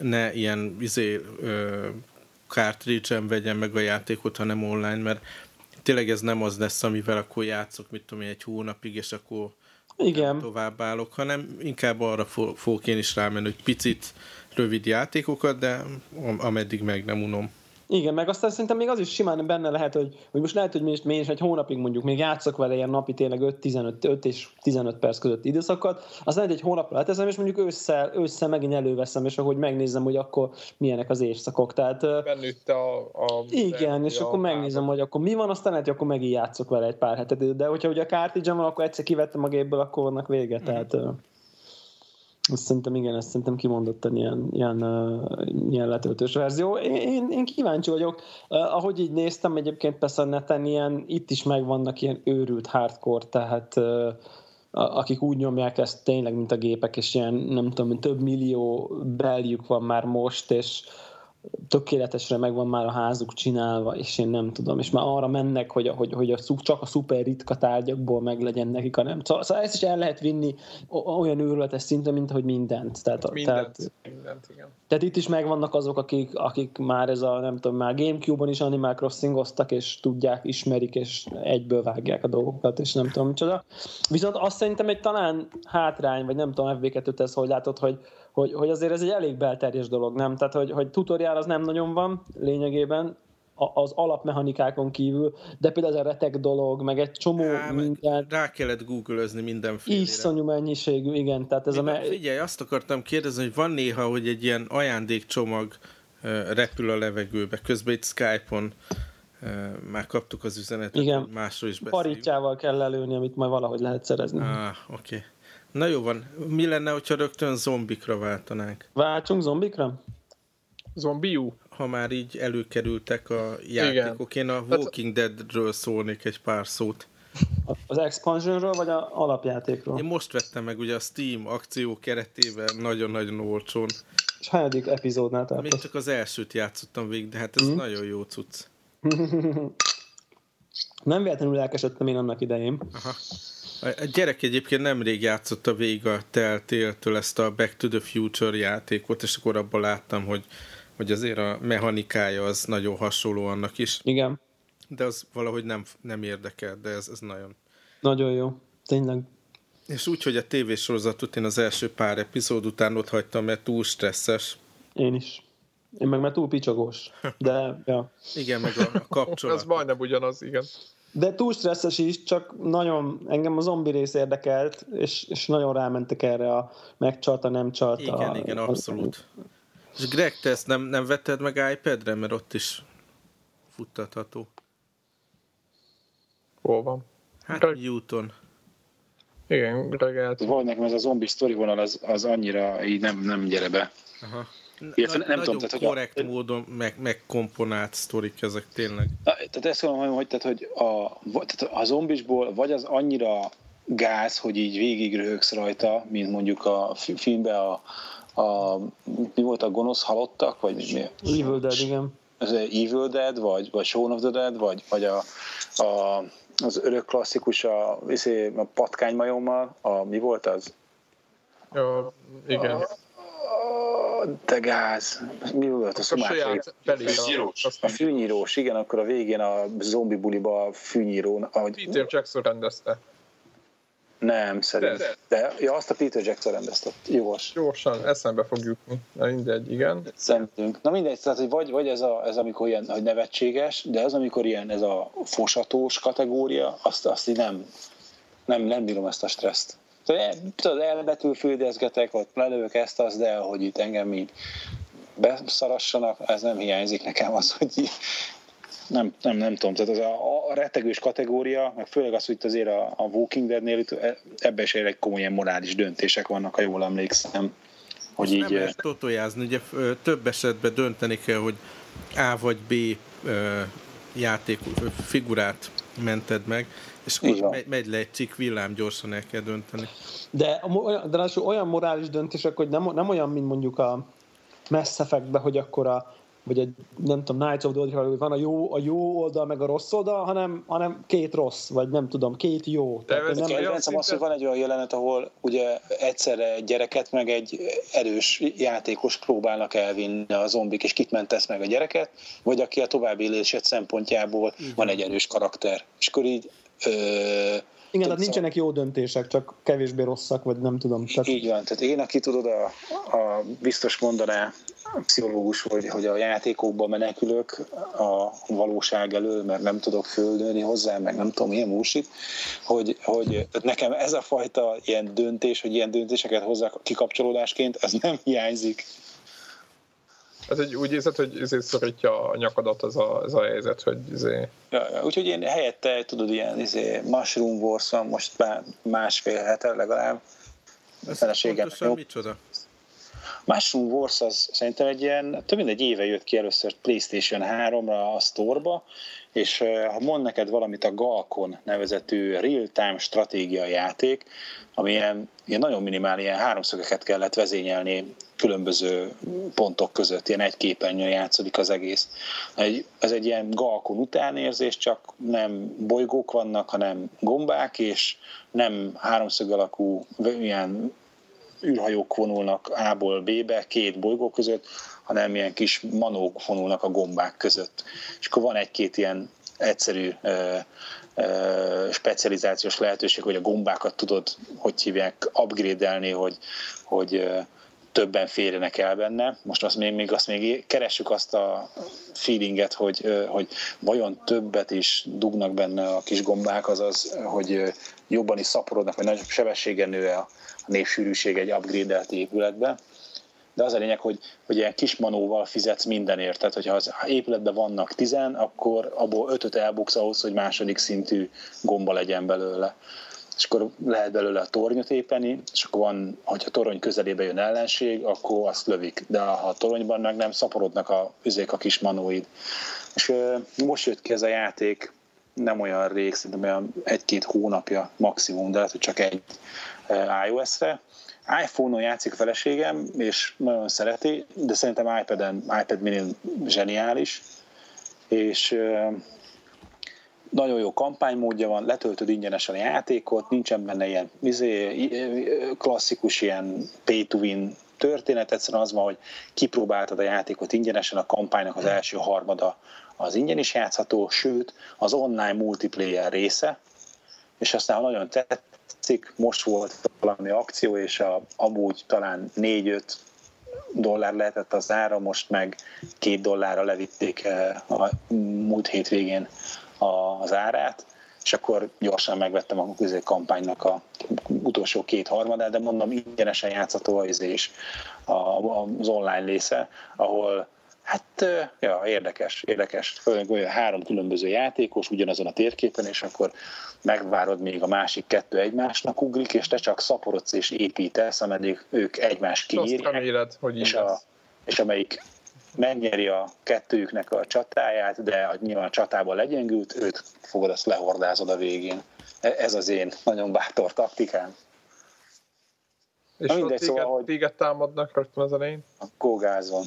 ne ilyen izé, cartridge-en vegyen meg a játékot, hanem online, mert tényleg ez nem az lesz, amivel akkor játszok, mit tudom én, egy hónapig, és akkor Igen. tovább állok, hanem inkább arra fogok én is rámenni, hogy picit rövid játékokat, de ameddig meg nem unom. Igen, meg aztán szerintem még az is simán benne lehet, hogy, hogy most lehet, hogy mi is, mi is egy hónapig mondjuk még játszok vele ilyen napi tényleg 5-15, 5 és 15 perc között időszakat, az lehet egy hónapra leteszem, és mondjuk ősszel, ősszel megint előveszem, és ahogy megnézem, hogy akkor milyenek az évszakok. Tehát, Bennőtt a, a Igen, és akkor megnézem, hogy akkor mi van, aztán lehet, hogy akkor megint játszok vele egy pár hetet, de hogyha ugye a cartridge van, akkor egyszer kivettem a gépből, akkor vannak vége. Mm. Azt szerintem igen, ezt szerintem kimondottan ilyen, ilyen, ilyen letöltős verzió. Én, én, kíváncsi vagyok. Ahogy így néztem, egyébként persze a neten ilyen, itt is megvannak ilyen őrült hardcore, tehát akik úgy nyomják ezt tényleg, mint a gépek, és ilyen, nem tudom, több millió beljük van már most, és tökéletesre megvan már a házuk csinálva, és én nem tudom, és már arra mennek, hogy, hogy, hogy a, csak a szuper ritka tárgyakból meg legyen nekik a nem. Szóval, szóval ezt is el lehet vinni olyan őrületes szinten, mint hogy mindent. Tehát, mindent, tehát, mindent igen. Tehát itt is megvannak azok, akik, akik már ez a, nem tudom, már Gamecube-on is Animal Crossing-oztak, és tudják, ismerik, és egyből vágják a dolgokat, és nem tudom micsoda. Viszont azt szerintem egy talán hátrány, vagy nem tudom, FB2 ezt hogy látod, hogy, hogy, hogy azért ez egy elég belterjes dolog, nem? Tehát, hogy, hogy tutoriál az nem nagyon van lényegében, az alapmechanikákon kívül, de például ez a retek dolog, meg egy csomó Há, minden... Rá kellett google mindenféle. Iszonyú mennyiségű, igen. Tehát ez Mivel, a me... Figyelj, azt akartam kérdezni, hogy van néha, hogy egy ilyen ajándékcsomag repül a levegőbe, közben itt Skype-on már kaptuk az üzenetet, igen. másról is beszéljünk. Paritjával kell lelőni, amit majd valahogy lehet szerezni. Ah, oké. Okay. Na jó van. Mi lenne, hogyha rögtön zombikra váltanánk? Váltsunk zombikra? Zombiú? Ha már így előkerültek a játékok, Igen. én a Walking Deadről szólnék egy pár szót. Az expansionről, vagy a alapjátékról? Én most vettem meg ugye a Steam akció keretében nagyon-nagyon olcsón. És hányadik epizódnál tartasz? Még csak az elsőt játszottam végig, de hát ez mm. nagyon jó cucc. *laughs* Nem véletlenül elkesedtem én annak idején. Aha. A gyerek egyébként nemrég játszotta végig a Telltale-től ezt a Back to the Future játékot, és akkor abban láttam, hogy, hogy azért a mechanikája az nagyon hasonló annak is. Igen. De az valahogy nem, nem érdekel, de ez, ez nagyon... Nagyon jó, tényleg. És úgy, hogy a tévésorozatot én az első pár epizód után ott hagytam, mert túl stresszes. Én is. Én meg már túl picsogós. De, ja. Igen, meg a, a kapcsolat. *laughs* Ez majdnem ugyanaz, igen. De túl stresszes is, csak nagyon, engem a zombi rész érdekelt, és, és nagyon rámentek erre a megcsalta, nem csalta. Igen, igen, abszolút. És Greg, te ezt nem, nem vetted meg iPad-re, mert ott is futtatható. Hol van? Hát Greg... Newton. Igen, Greg el... Van nekem ez a zombi sztori vonal, az, az annyira így nem, nem gyere be. Aha. Illetve nem nagyon tudom, tehát, korrekt hogy a, módon meg, megkomponált sztorik ezek tényleg. Tehát ezt mondom, hogy, tehát, hogy a, tehát a zombisból vagy az annyira gáz, hogy így végig röhögsz rajta, mint mondjuk a filmben a, a mi volt a gonosz halottak, vagy mi? Evil Dead, igen. Az Evil Dead, vagy, vagy Shaun of the Dead, vagy, vagy a, a, az örök klasszikus a, a patkánymajommal, a, mi volt az? Ja, igen. A, de gáz. Mi volt a szumátriai? A fűnyírós, igen, akkor a végén a zombi buliba a fűnyíró. Ahogy... Peter Jackson rendezte. Nem, szerintem. De, de. ja, azt a Peter Jackson rendezte. Jogos. Gyorsan, eszembe fog jutni. Na mindegy, igen. Szerintünk. Na mindegy, tehát hogy vagy, vagy ez, a, ez amikor ilyen hogy nevetséges, de az, amikor ilyen ez a fosatós kategória, azt, azt így nem, nem, nem bírom ezt a stresszt. Tudod, elbetűfődezgetek, ott lelők ezt, az, de hogy itt engem így beszarassanak, ez nem hiányzik nekem az, hogy így, nem, nem, nem tudom, tehát az a, a rettegős kategória, meg főleg az, hogy itt azért a, a Walking Dead-nél ebben is egy komoly morális döntések vannak, ha jól emlékszem, hogy így... Nem lehet totojázni, ugye több esetben dönteni kell, hogy A vagy B játék figurát mented meg, és akkor megy, megy le egy csik villám, gyorsan el kell dönteni. De, de olyan morális döntések, hogy nem, nem olyan, mint mondjuk a Mass hogy akkor a vagy egy, nem tudom, Knights of the Old Republic, van a jó, a jó oldal, meg a rossz oldal, hanem, hanem két rossz, vagy nem tudom, két jó. De Tehát, nem kedvencem az, hogy van egy olyan jelenet, ahol ugye egyszerre egy gyereket, meg egy erős játékos próbálnak elvinni a zombik, és kit mentesz meg a gyereket, vagy aki a további élésed szempontjából Igen. van egy erős karakter. És akkor így igen, tehát nincsenek jó döntések, csak kevésbé rosszak, vagy nem tudom. Tehát... Így van, tehát én, aki tudod, a, a biztos mondaná a pszichológus, hogy, hogy a játékokban menekülök a valóság elől, mert nem tudok földölni hozzá, meg nem tudom, milyen músit, hogy, hogy tehát nekem ez a fajta ilyen döntés, hogy ilyen döntéseket hozzák kikapcsolódásként, ez nem hiányzik. Ez egy úgy érzed, hogy ezért szorítja a nyakadat az a, az a helyzet, hogy izé... Ja, ja, úgyhogy én helyette, tudod, ilyen izé, Mushroom wars most már másfél hete legalább. Ez pontosan micsoda? Mushroom Wars az szerintem egy ilyen, több mint egy éve jött ki először PlayStation 3-ra a store és ha mond neked valamit a Galkon nevezetű real-time stratégia játék, ami ilyen, ilyen nagyon minimál, ilyen háromszögeket kellett vezényelni különböző pontok között, ilyen egy képernyőn játszódik az egész. Egy, ez egy ilyen Galkon utánérzés, csak nem bolygók vannak, hanem gombák, és nem háromszög alakú ilyen űrhajók vonulnak A-ból B-be, két bolygó között, hanem ilyen kis manók vonulnak a gombák között. És akkor van egy-két ilyen egyszerű ö, ö, specializációs lehetőség, hogy a gombákat tudod, hogy hívják, upgrade-elni, hogy, hogy többen férjenek el benne. Most azt még, még, azt még keressük azt a feelinget, hogy, hogy vajon többet is dugnak benne a kis gombák, azaz, hogy jobban is szaporodnak, vagy nagyobb sebességen nő a, népsűrűség egy upgrade-elt épületbe. De az a lényeg, hogy, hogy ilyen kis manóval fizetsz mindenért. Tehát, hogyha az épületben vannak tizen, akkor abból ötöt elbuksz ahhoz, hogy második szintű gomba legyen belőle és akkor lehet belőle a tornyot épeni, és akkor van, hogyha torony közelébe jön ellenség, akkor azt lövik. De ha a toronyban meg nem, szaporodnak a, üzék a kis manóid. És most jött ki ez a játék, nem olyan rég, szerintem olyan egy-két hónapja maximum, de lehet, hogy csak egy iOS-re. iPhone-on játszik a feleségem, és nagyon szereti, de szerintem iPad-en, iPad mini zseniális, és nagyon jó kampánymódja van, letöltöd ingyenesen a játékot, nincsen benne ilyen izé, klasszikus ilyen pay to win történet, egyszerűen az van, hogy kipróbáltad a játékot ingyenesen, a kampánynak az első harmada az ingyen is játszható, sőt, az online multiplayer része, és aztán ha nagyon tetszik, most volt valami akció, és a, amúgy talán 4-5 dollár lehetett az ára, most meg két dollárra levitték eh, a múlt hétvégén az árát, és akkor gyorsan megvettem a közé kampánynak a utolsó két harmadát, de mondom, ingyenesen játszható az is az online része, ahol Hát, ja, érdekes, érdekes. Főleg olyan három különböző játékos ugyanazon a térképen, és akkor megvárod, még a másik kettő egymásnak ugrik, és te csak szaporodsz és építesz, ameddig ők egymást kiírják. hogy és, a, és amelyik megnyeri a kettőjüknek a csatáját, de nyilván a csatában legyengült, őt fogod, azt lehordázod a végén. E, ez az én nagyon bátor taktikám. És Na mindegy, téged, szóval, hogy téged támadnak rögtön az elején? A kógázon.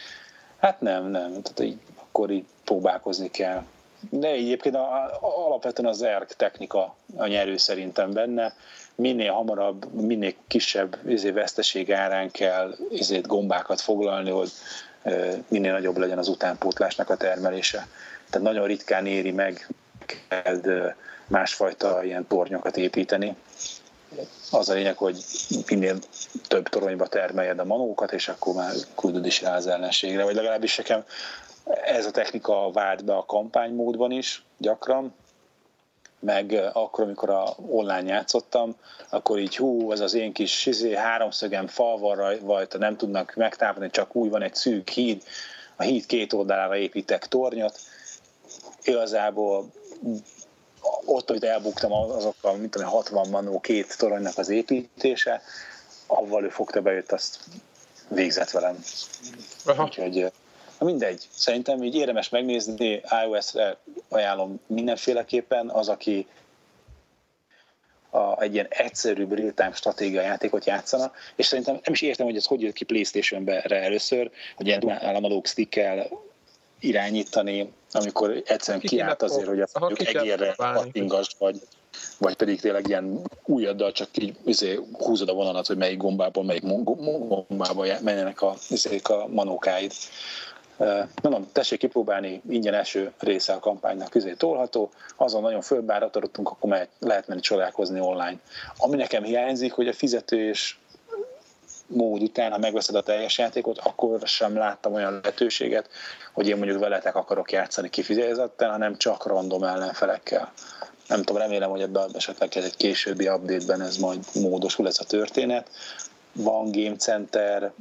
*laughs* hát nem, nem. Tehát így, akkor így próbálkozni kell. De egyébként a, a, alapvetően az ERK technika a nyerő szerintem benne. Minél hamarabb, minél kisebb izé, veszteség árán kell izét gombákat foglalni, hogy minél nagyobb legyen az utánpótlásnak a termelése. Tehát nagyon ritkán éri meg kell másfajta ilyen tornyokat építeni. Az a lényeg, hogy minél több toronyba termeljed a manókat, és akkor már küldöd is rá az ellenségre. Vagy legalábbis nekem ez a technika vált be a kampánymódban is gyakran, meg akkor, amikor a online játszottam, akkor így hú, ez az én kis izé, háromszögem falval rajta nem tudnak megtámadni, csak úgy van egy szűk híd, a híd két oldalára építek tornyot. Igazából ott, hogy elbuktam azokkal, mint tudom, 60 manó két toronynak az építése, avval ő fogta bejött, azt végzett velem. Aha. Úgyhogy na mindegy. Szerintem így érdemes megnézni, iOS-re ajánlom mindenféleképpen. Az, aki a, egy ilyen egyszerűbb real-time stratégia játékot játszana, és szerintem nem is értem, hogy ez hogy jött ki Playstation-re először, hogy ilyen államalók stickkel irányítani, amikor egyszerűen Ki kiállt azért, hogy azt mondjuk egérre próbálni. pattingasd, vagy, vagy pedig tényleg ilyen újaddal csak így izé, húzod a vonalat, hogy melyik gombából, melyik gombába menjenek a, izék a manókáid. Mondom, tessék kipróbálni, ingyen első része a kampánynak közé tolható, azon nagyon fölbáratodottunk, akkor mehet, lehet menni csodálkozni online. Ami nekem hiányzik, hogy a fizetős mód után, ha megveszed a teljes játékot, akkor sem láttam olyan lehetőséget, hogy én mondjuk veletek akarok játszani kifizetettel, hanem csak random ellenfelekkel. Nem tudom, remélem, hogy ebben esetleg egy későbbi update-ben ez majd módosul ez a történet. Van Game Center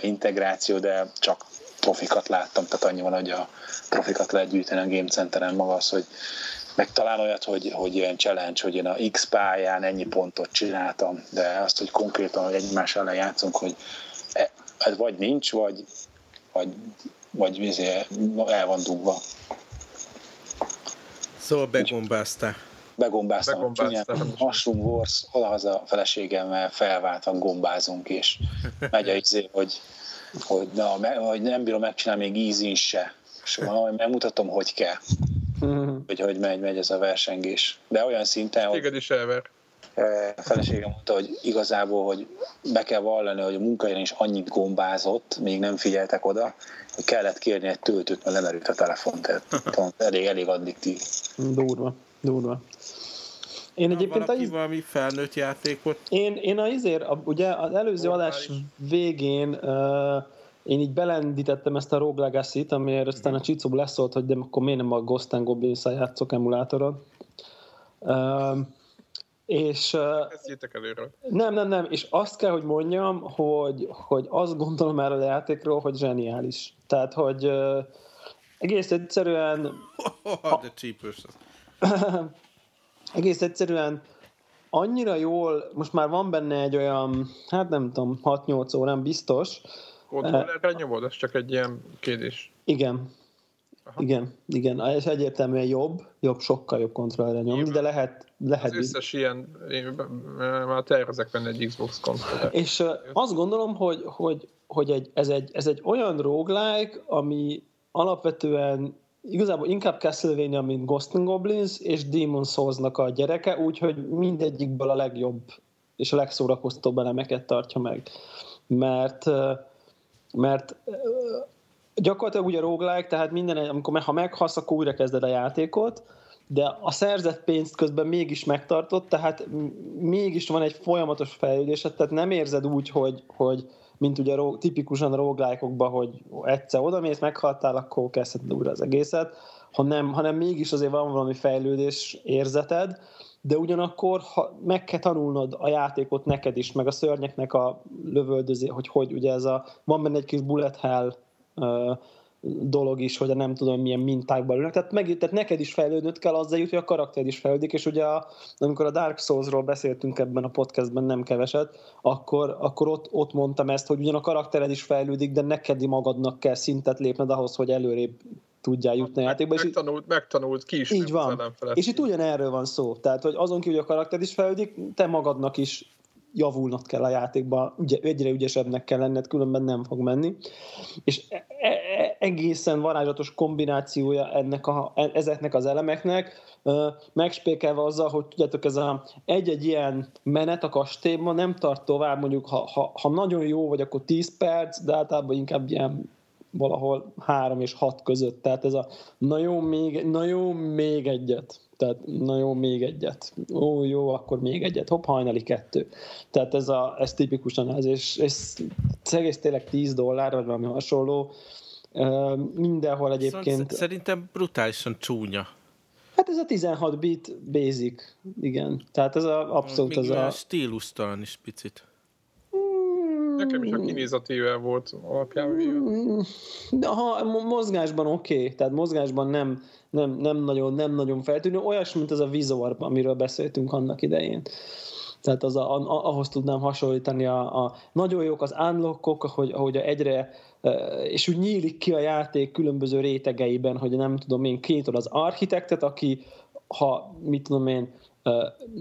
integráció, de csak profikat láttam, tehát annyi van, hogy a profikat lehet gyűjteni a Game Centeren maga az, hogy meg talán olyat, hogy, hogy ilyen challenge, hogy én a X pályán ennyi pontot csináltam, de azt, hogy konkrétan, hogy egymás ellen játszunk, hogy e- ez vagy nincs, vagy, vagy, vagy izé el van dugva. Szóval begombáztál. Begombáztam, Begombáztam. Mushroom Wars, odahaza a feleségemmel felváltan gombázunk, és megy a izé, hogy, hogy, na, me, hogy nem bírom megcsinálni még ízin se. És valahogy megmutatom, hogy kell, hogy hogy megy, megy ez a versengés. De olyan szinten, hogy Téged is elver. Eh, a feleségem mondta, hogy igazából, hogy be kell vallani, hogy a munkahelyen is annyit gombázott, még nem figyeltek oda, hogy kellett kérni egy töltőt, mert lemerült a telefon, tehát *laughs* elég, elég addiktív. Durva, durva. Én Na, egyébként a, valaki iz- valami felnőtt játékot én, én a izér, a, ugye az előző Normális. adás végén uh, én így belendítettem ezt a Rogue Legacy-t, amiért aztán a Csicó leszólt, hogy de akkor miért nem a Ghost and goblins játszok emulátoron. Uh, és uh, Kezdjétek előről. nem, nem, nem, és azt kell, hogy mondjam, hogy, hogy azt gondolom erről a játékról, hogy zseniális. Tehát, hogy uh, egész egyszerűen *laughs* Oh, de csípős. *laughs* egész egyszerűen annyira jól, most már van benne egy olyan, hát nem tudom, 6-8 órán biztos. Kontrollerre nyomod, az csak egy ilyen kérdés. Igen. Aha. Igen, igen, és egyértelműen jobb, jobb, sokkal jobb kontrollerre nyomni, de lehet, lehet Az összes ilyen, én már tervezek benne egy Xbox kontroller. És uh, azt gondolom, hogy, hogy, hogy egy, ez, egy, ez egy olyan roguelike, ami alapvetően igazából inkább Castlevania, mint Ghost and Goblins, és Demon Souls-nak a gyereke, úgyhogy mindegyikből a legjobb és a legszórakoztatóbb elemeket tartja meg. Mert, mert gyakorlatilag ugye roguelike, tehát minden, amikor ha meghalsz, akkor újra kezded a játékot, de a szerzett pénzt közben mégis megtartott, tehát mégis van egy folyamatos fejlődés, tehát nem érzed úgy, hogy, hogy mint ugye ro- tipikusan roguelike hogy egyszer odamész, meghaltál, akkor kezdheted újra az egészet, hanem, hanem mégis azért van valami fejlődés érzeted, de ugyanakkor ha meg kell tanulnod a játékot neked is, meg a szörnyeknek a lövöldözé, hogy hogy ugye ez a, van benne egy kis bullet hell ö, dolog is, hogy a nem tudom milyen mintákban ülnek. Tehát, meg, tehát neked is fejlődnöd kell azzal jut, hogy a karakter is fejlődik, és ugye a, amikor a Dark Souls-ról beszéltünk ebben a podcastben nem keveset, akkor, akkor ott, ott mondtam ezt, hogy ugyan a karaktered is fejlődik, de neked magadnak kell szintet lépned ahhoz, hogy előrébb tudjál jutni a játékba. És így- Megtanult, megtanult ki is. így van. És itt ugyanerről van szó. Tehát, hogy azon kívül, hogy a karakter is fejlődik, te magadnak is javulnod kell a játékban, ugye, egyre ügyesebbnek kell lenned, különben nem fog menni. És e- e- egészen varázslatos kombinációja ennek a, e- ezeknek az elemeknek, megspékelve azzal, hogy tudjátok, ez a egy-egy ilyen menet a kastélyban nem tart tovább, mondjuk ha, ha, ha nagyon jó vagy, akkor 10 perc, de általában inkább ilyen valahol 3 és 6 között. Tehát ez a na jó, még, na jó, még egyet. Tehát na jó, még egyet. Ó, jó, akkor még egyet. Hopp, hajnali kettő. Tehát ez, a, ez tipikusan ez, és, és ez egész tényleg 10 dollár, vagy valami hasonló. Mindenhol egyébként... Szóval Szerintem brutálisan csúnya. Hát ez a 16 bit basic, igen. Tehát ez a, abszolút Még az a... stílustalan is picit. Nekem is a kinézetével volt alapján véve. De ha mo- mozgásban oké, okay, tehát mozgásban nem, nem, nem, nagyon, nem nagyon feltűnő, olyas, mint az a Vizor, amiről beszéltünk annak idején. Tehát az a, a, ahhoz tudnám hasonlítani a, a nagyon jók az unlockok, ahogy, ahogy egyre és úgy nyílik ki a játék különböző rétegeiben, hogy nem tudom én, két az architektet, aki ha, mit tudom én,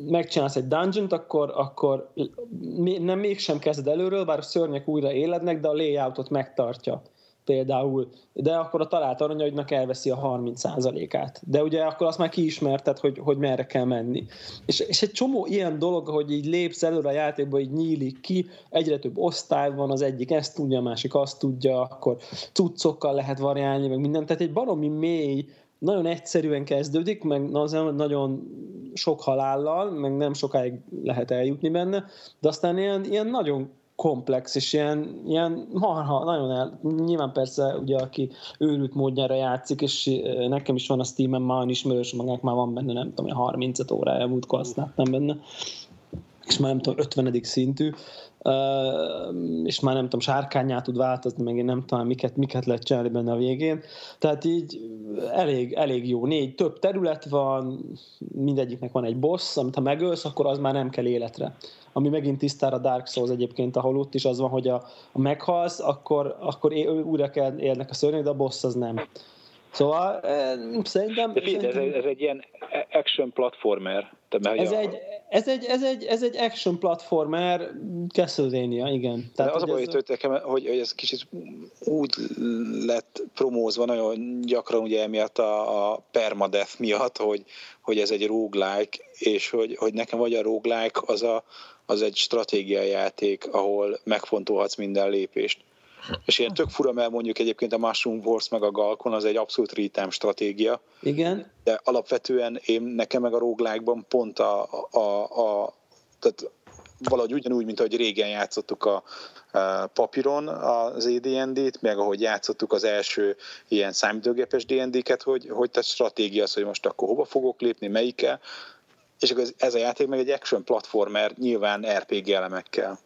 megcsinálsz egy dungeon akkor, akkor nem mégsem kezded előről, bár a szörnyek újra élednek, de a layoutot megtartja például, de akkor a talált aranyaidnak elveszi a 30%-át. De ugye akkor azt már kiismerted, hogy, hogy merre kell menni. És, és egy csomó ilyen dolog, hogy így lépsz előre a játékba, így nyílik ki, egyre több osztály van, az egyik ezt tudja, a másik azt tudja, akkor cuccokkal lehet variálni, meg mindent. Tehát egy baromi mély, nagyon egyszerűen kezdődik, meg nagyon sok halállal, meg nem sokáig lehet eljutni benne, de aztán ilyen, ilyen nagyon komplex, és ilyen, ilyen marha, nagyon el, nyilván persze ugye aki őrült módjára játszik, és nekem is van a Steam-en már ismerős, magának már van benne, nem tudom, 30 órája múltkor használtam benne, és már nem tudom, 50. szintű, és már nem tudom, sárkányát tud változni, meg én nem tudom, miket, miket lehet csinálni benne a végén. Tehát így elég, elég jó. Négy, több terület van, mindegyiknek van egy boss, amit ha megölsz, akkor az már nem kell életre. Ami megint tisztára Dark Souls egyébként, ahol ott is az van, hogy a, a meghalsz, akkor, akkor újra kell érnek a szörnyek, de a boss az nem. Szóval szerintem... De figyelj, szerintem... Ez, ez egy ilyen action platformer. Ez, a... egy, ez, egy, ez, egy, ez egy action platformer Castlevania, igen. Tehát, De az a baj, ez... hogy, hogy ez kicsit úgy lett promózva nagyon gyakran ugye emiatt a, a permadeath miatt, hogy, hogy ez egy roguelike, és hogy, hogy nekem vagy a roguelike az, a, az egy stratégiai játék, ahol megfontolhatsz minden lépést és ilyen tök fura, mert mondjuk egyébként a Mushroom Wars meg a Galkon az egy abszolút real stratégia. Igen. De alapvetően én nekem meg a roguelike pont a, a, a tehát valahogy ugyanúgy, mint ahogy régen játszottuk a, a papíron az AD&D-t, meg ahogy játszottuk az első ilyen számítógépes D&D-ket, hogy, hogy tehát stratégia az, hogy most akkor hova fogok lépni, melyikkel, és akkor ez, ez a játék meg egy action platformer, nyilván RPG elemekkel.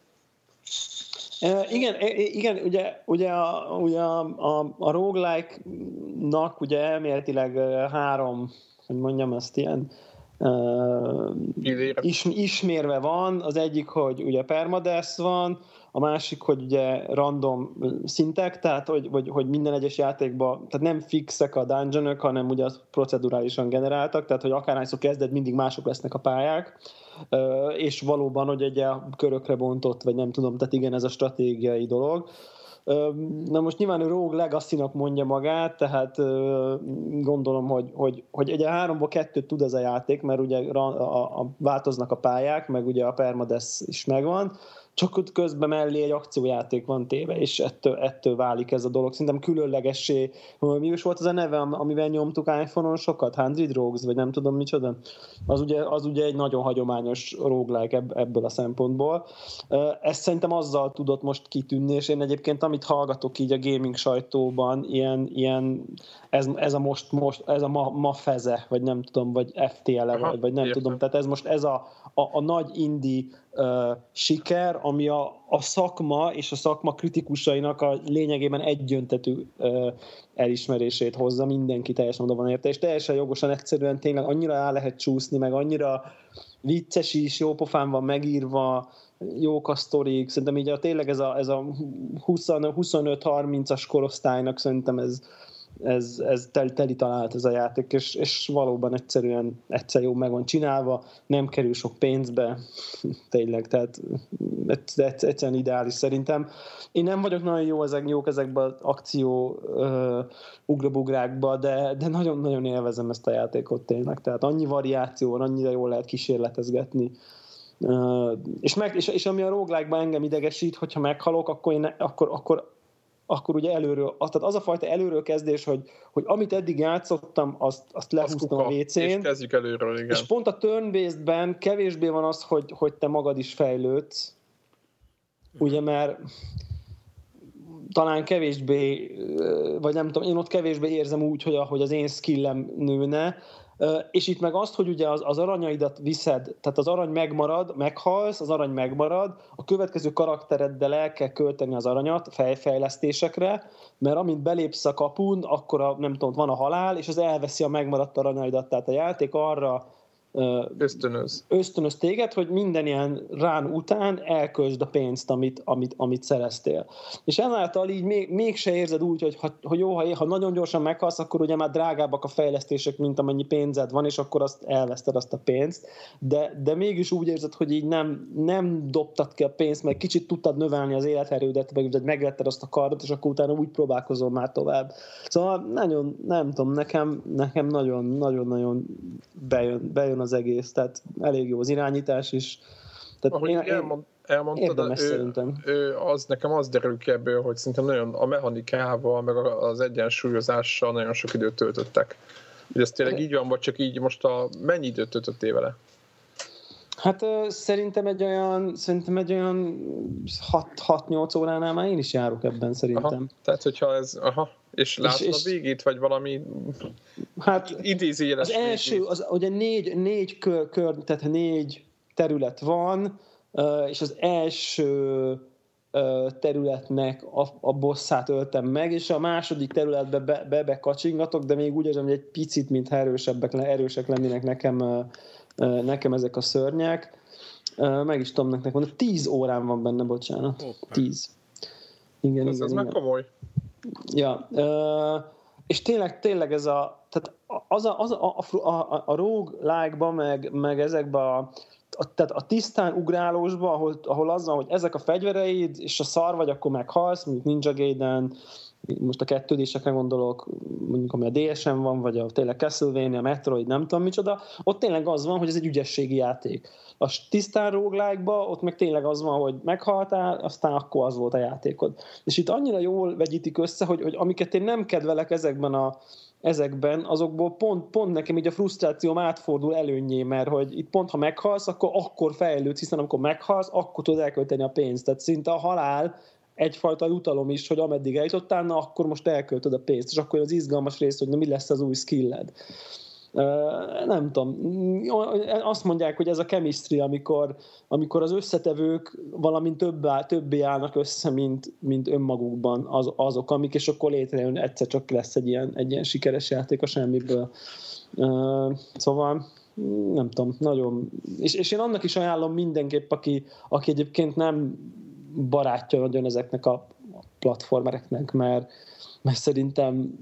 Igen, igen, ugye, ugye, a, ugye a, a, a roguelike-nak ugye elméletileg három, hogy mondjam ezt ilyen, uh, is, ismérve van. Az egyik, hogy ugye permadeath van, a másik, hogy ugye random szintek, tehát hogy, hogy, hogy minden egyes játékban, tehát nem fixek a dungeonok, hanem ugye az procedurálisan generáltak, tehát hogy akárhányszor kezded, mindig mások lesznek a pályák, és valóban, hogy egy körökre bontott, vagy nem tudom, tehát igen, ez a stratégiai dolog. Na most nyilván Rogue legacy mondja magát, tehát gondolom, hogy, hogy, hogy egy háromból kettőt tud ez a játék, mert ugye a, a, a, változnak a pályák, meg ugye a permades is megvan, csak ott közben mellé egy akciójáték van téve, és ettől, ettől válik ez a dolog. Szerintem különlegessé, mi is volt az a neve, amivel nyomtuk iPhone-on sokat? Hundred Rogues, vagy nem tudom micsoda? Az ugye, az ugye egy nagyon hagyományos roguelike ebből a szempontból. Ezt szerintem azzal tudott most kitűnni, és én egyébként amit hallgatok így a gaming sajtóban, ilyen, ilyen ez, ez a most, most ez a ma, ma feze, vagy nem tudom, vagy FTL-e, vagy, vagy nem értem. tudom, tehát ez most ez a, a, a nagy indie uh, siker, ami a, a szakma és a szakma kritikusainak a lényegében egyöntetű uh, elismerését hozza, mindenki teljesen oda van érte, és teljesen jogosan egyszerűen tényleg annyira el lehet csúszni, meg annyira vicces is, jó pofán van megírva, jók a sztorik, szerintem így a, tényleg ez a, ez a 25-30-as korosztálynak szerintem ez, ez, ez tel, teli talált ez a játék, és, és valóban egyszerűen egyszer jó meg van csinálva, nem kerül sok pénzbe, *laughs* tényleg, tehát egyszerűen ideális szerintem. Én nem vagyok nagyon jó ezek, jók ezekben az akció uh, ugrabugrákba, de, de nagyon-nagyon élvezem ezt a játékot tényleg, tehát annyi variáció van, annyira jól lehet kísérletezgetni, Uh, és, meg, és, és ami a roguelike engem idegesít, hogyha meghalok, akkor, én, akkor, akkor akkor ugye előről, tehát az a fajta előről kezdés, hogy, hogy amit eddig játszottam, azt, azt lehúztam a WC-n. És kezdjük előről, igen. És pont a turn kevésbé van az, hogy, hogy te magad is fejlődsz, ugye, mert talán kevésbé, vagy nem tudom, én ott kevésbé érzem úgy, hogy ahogy az én skillem nőne, és itt meg azt, hogy ugye az, az aranyaidat viszed, tehát az arany megmarad, meghalsz, az arany megmarad, a következő karaktereddel el kell költeni az aranyat fejfejlesztésekre, mert amint belépsz a kapun, akkor a, nem tudom, van a halál, és az elveszi a megmaradt aranyaidat. Tehát a játék arra ösztönöz. ösztönöz téged, hogy minden ilyen rán után elköltsd a pénzt, amit, amit, amit szereztél. És ezáltal így még, mégse érzed úgy, hogy ha, hogy jó, ha, ha nagyon gyorsan meghalsz, akkor ugye már drágábbak a fejlesztések, mint amennyi pénzed van, és akkor azt elveszted azt a pénzt, de, de mégis úgy érzed, hogy így nem, nem dobtad ki a pénzt, mert kicsit tudtad növelni az életerődet, meg megvetted azt a kardot, és akkor utána úgy próbálkozol már tovább. Szóval nagyon, nem tudom, nekem, nekem nagyon, nagyon-nagyon bejön, bejön az egész, tehát elég jó az irányítás is. Tehát Ahogy én, elmond, elmondtad, ő, szerintem. ő, az, nekem az derül ki ebből, hogy szerintem nagyon a mechanikával, meg az egyensúlyozással nagyon sok időt töltöttek. Hogy ez tényleg így van, vagy csak így most a mennyi időt töltöttél vele? Hát szerintem egy olyan, szerintem egy olyan 6-8 óránál már én is járok ebben szerintem. Aha, tehát hogyha ez, aha, és látod és, és, a végét, vagy valami hát idézéles Az első, az, ugye négy, négy kör, kör, tehát négy terület van, és az első területnek a, a bosszát öltem meg, és a második területbe be, be, be kacsingatok, de még úgy érzem, hogy egy picit, mint erősebbek, erősek lennének nekem, nekem ezek a szörnyek. Meg is tudom nektek mondani, tíz órán van benne, bocsánat. Hoppá. Tíz. Igen, Ez igen, az igen. meg komoly. Ja, és tényleg, tényleg ez a, tehát az a, az a, a, a, a rogue meg, meg ezekben a, a, tehát a tisztán ugrálósba, ahol, ahol az van, hogy ezek a fegyvereid, és a szar vagy, akkor meghalsz, mint Ninja Gaiden, most a kettődésekre gondolok, mondjuk ami a DSM van, vagy a tényleg Castlevania, Metroid, nem tudom micsoda, ott tényleg az van, hogy ez egy ügyességi játék. A tisztán roguelike ott meg tényleg az van, hogy meghaltál, aztán akkor az volt a játékod. És itt annyira jól vegyítik össze, hogy, hogy amiket én nem kedvelek ezekben a ezekben, azokból pont, pont nekem így a frusztrációm átfordul előnyé, mert hogy itt pont ha meghalsz, akkor akkor fejlődsz, hiszen amikor meghalsz, akkor tudod elkölteni a pénzt. Tehát szinte a halál egyfajta jutalom is, hogy ameddig eljutottál, na akkor most elköltöd a pénzt, és akkor az izgalmas rész, hogy na mi lesz az új skilled. Uh, nem tudom, azt mondják, hogy ez a chemistry, amikor, amikor az összetevők valamint több, többé állnak össze, mint, mint önmagukban az, azok, amik, és akkor létrejön egyszer csak lesz egy ilyen, egy ilyen sikeres játék a semmiből. Uh, szóval nem tudom, nagyon, és, és én annak is ajánlom mindenképp, aki, aki egyébként nem barátja nagyon ezeknek a platformereknek, mert, mert szerintem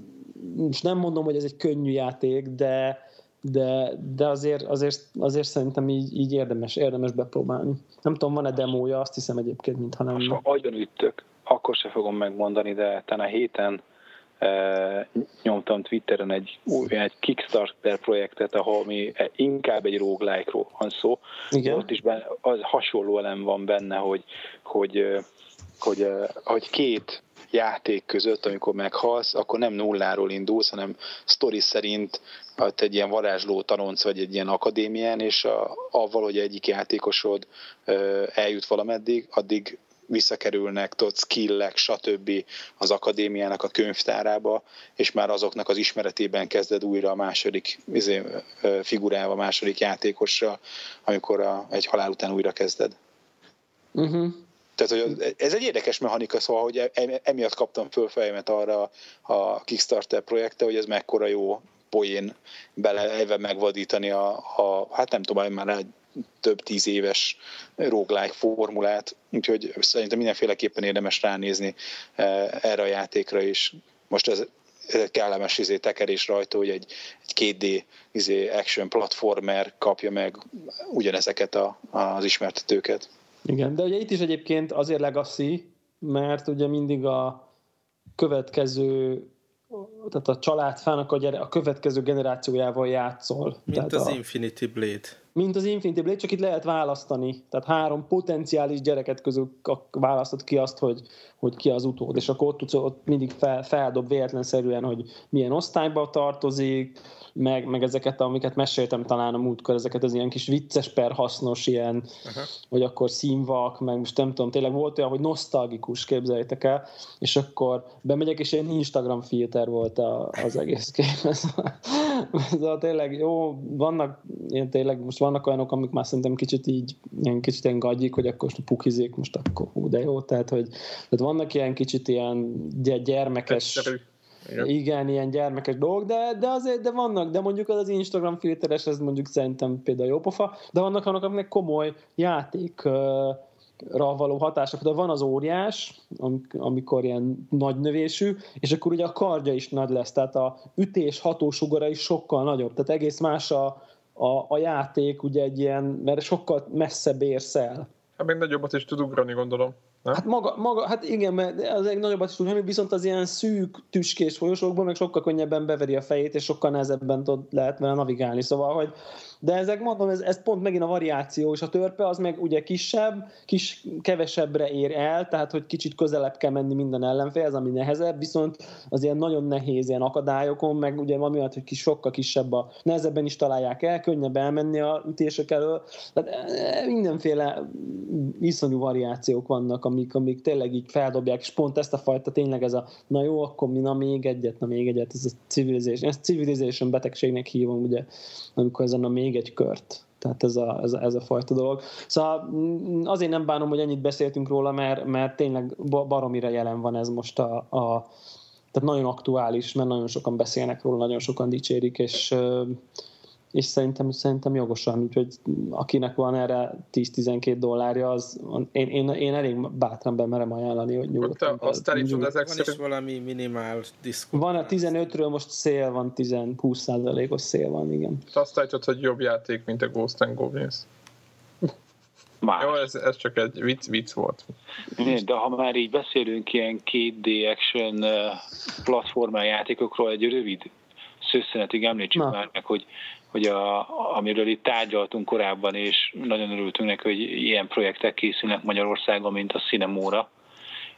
most nem mondom, hogy ez egy könnyű játék, de, de, de azért, azért, azért szerintem így, így érdemes, érdemes bepróbálni. Nem tudom, van-e demója, azt hiszem egyébként, mintha nem. Ha agyon üttök, akkor se fogom megmondani, de talán a héten nyomtam Twitteren egy, egy Kickstarter projektet, ahol mi inkább egy roguelike-ról van szó. Igen. Ott is benne, az hasonló elem van benne, hogy, hogy, hogy, hogy két játék között, amikor meghalsz, akkor nem nulláról indulsz, hanem sztori szerint hát egy ilyen varázsló tanonc vagy egy ilyen akadémián, és a, avval, hogy egyik játékosod eljut valameddig, addig visszakerülnek, tudod, skillek, stb. az akadémiának a könyvtárába, és már azoknak az ismeretében kezded újra a második izé, figurával, a második játékossal, amikor a, egy halál után újra kezded. Uh-huh. Tehát, hogy ez egy érdekes mechanika, szóval, hogy e, emiatt kaptam föl fejemet arra a Kickstarter projekte, hogy ez mekkora jó poén bele megvadítani a, a hát nem tudom, már több tíz éves roguelike formulát, úgyhogy szerintem mindenféleképpen érdemes ránézni e, erre a játékra is. Most ez, kellemes izé, tekerés rajta, hogy egy, egy 2D izé, action platformer kapja meg ugyanezeket a, az ismertetőket. Igen, de ugye itt is egyébként azért legacy, mert ugye mindig a következő tehát a családfának a, gyere, a következő generációjával játszol. Mint tehát az a, Infinity Blade. Mint az Infinity Blade, csak itt lehet választani. Tehát három potenciális gyereket közül választod ki azt, hogy, hogy ki az utód, és akkor ott, tudsz, ott mindig fel, feldob véletlenszerűen, hogy milyen osztályba tartozik, meg, meg ezeket, amiket meséltem talán a múltkor, ezeket az ilyen kis vicces per hasznos ilyen, uh-huh. hogy akkor színvak, meg most nem tudom, tényleg volt olyan, hogy nosztalgikus, képzeljétek el, és akkor bemegyek, és egy Instagram filter volt a, az egész kép. Ez, ez a, tényleg jó, vannak ilyen tényleg, most vannak olyanok, amik már szerintem kicsit így, ilyen kicsit ilyen gagyik, hogy akkor most pukizék, most akkor hú, de jó, tehát hogy tehát vannak ilyen kicsit ilyen gyermekes, Igen. igen, ilyen gyermekes dolgok, de, de azért de vannak, de mondjuk az, az Instagram filteres, ez mondjuk szerintem például jó pofa, de vannak annak, aminek komoly játék való hatások, de van az óriás, amikor ilyen nagy növésű, és akkor ugye a kardja is nagy lesz, tehát a ütés hatósugara is sokkal nagyobb, tehát egész más a, a, a játék, ugye egy ilyen, mert sokkal messzebb érsz el. Hát még nagyobbat is tud ugrani, gondolom. Nem? Hát maga, maga, hát igen, mert az egy nagyobbat is tud, viszont az ilyen szűk, tüskés folyosókban meg sokkal könnyebben beveri a fejét, és sokkal nehezebben tud, lehet vele navigálni. Szóval, hogy de ezek mondom, ez, ez pont megint a variáció, és a törpe az meg ugye kisebb, kis, kevesebbre ér el, tehát hogy kicsit közelebb kell menni minden ellenfélhez, ami nehezebb, viszont az ilyen nagyon nehéz ilyen akadályokon, meg ugye van miatt, hogy kis, sokkal kisebb a nehezebben is találják el, könnyebb elmenni a ütések elől. Tehát e, mindenféle iszonyú variációk vannak, amik, amik tényleg így feldobják, és pont ezt a fajta tényleg ez a na jó, akkor mi, na még egyet, na még egyet, ez a civilization, ezt civilization betegségnek hívom, ugye, amikor ezen a még még egy kört. Tehát ez a, ez, a, ez a fajta dolog. Szóval mm, azért nem bánom, hogy ennyit beszéltünk róla, mert, mert tényleg baromira jelen van ez most a, a tehát nagyon aktuális, mert nagyon sokan beszélnek róla, nagyon sokan dicsérik, és és szerintem, szerintem jogosan, úgyhogy akinek van erre 10-12 dollárja, az én, én, én elég bátran bemerem ajánlani, hogy nyugodtan. Azt állítom, ezek van is valami minimál diszkont. Van a 15-ről most szél van, 10-20 os szél van, igen. Te azt állítod, hogy jobb játék, mint a Ghost and Goblins. Már. Jó, ez, ez csak egy vicc, vicc volt. De ha már így beszélünk ilyen 2D action platformán játékokról, egy rövid szőszenetig említsük Na. már meg, hogy hogy a, amiről itt tárgyaltunk korábban, és nagyon örültünk neki, hogy ilyen projektek készülnek Magyarországon, mint a Cinemóra,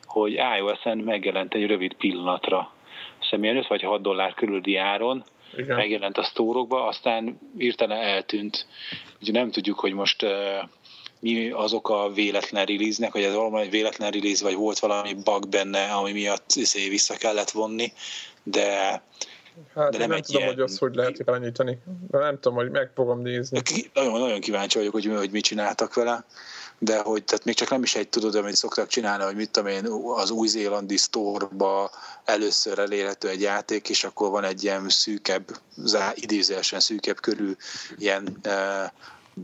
hogy iOS-en megjelent egy rövid pillanatra. Személyen 5 vagy 6 dollár körüli áron, Igen. megjelent a sztórokba, aztán írtana eltűnt. Ugye nem tudjuk, hogy most uh, mi azok a véletlen release-nek, hogy ez valami véletlen release, vagy volt valami bug benne, ami miatt izé vissza kellett vonni, de Hát de nem, nem tudom, ilyen... hogy azt hogy lehet irányítani. De nem tudom, hogy meg fogom nézni. Nagyon, nagyon kíváncsi vagyok, hogy, hogy mit csináltak vele de hogy tehát még csak nem is egy tudod, amit szoktak csinálni, hogy mit tudom én, az új-zélandi sztorba először elérhető egy játék, és akkor van egy ilyen szűkebb, idézősen szűkebb körül ilyen uh,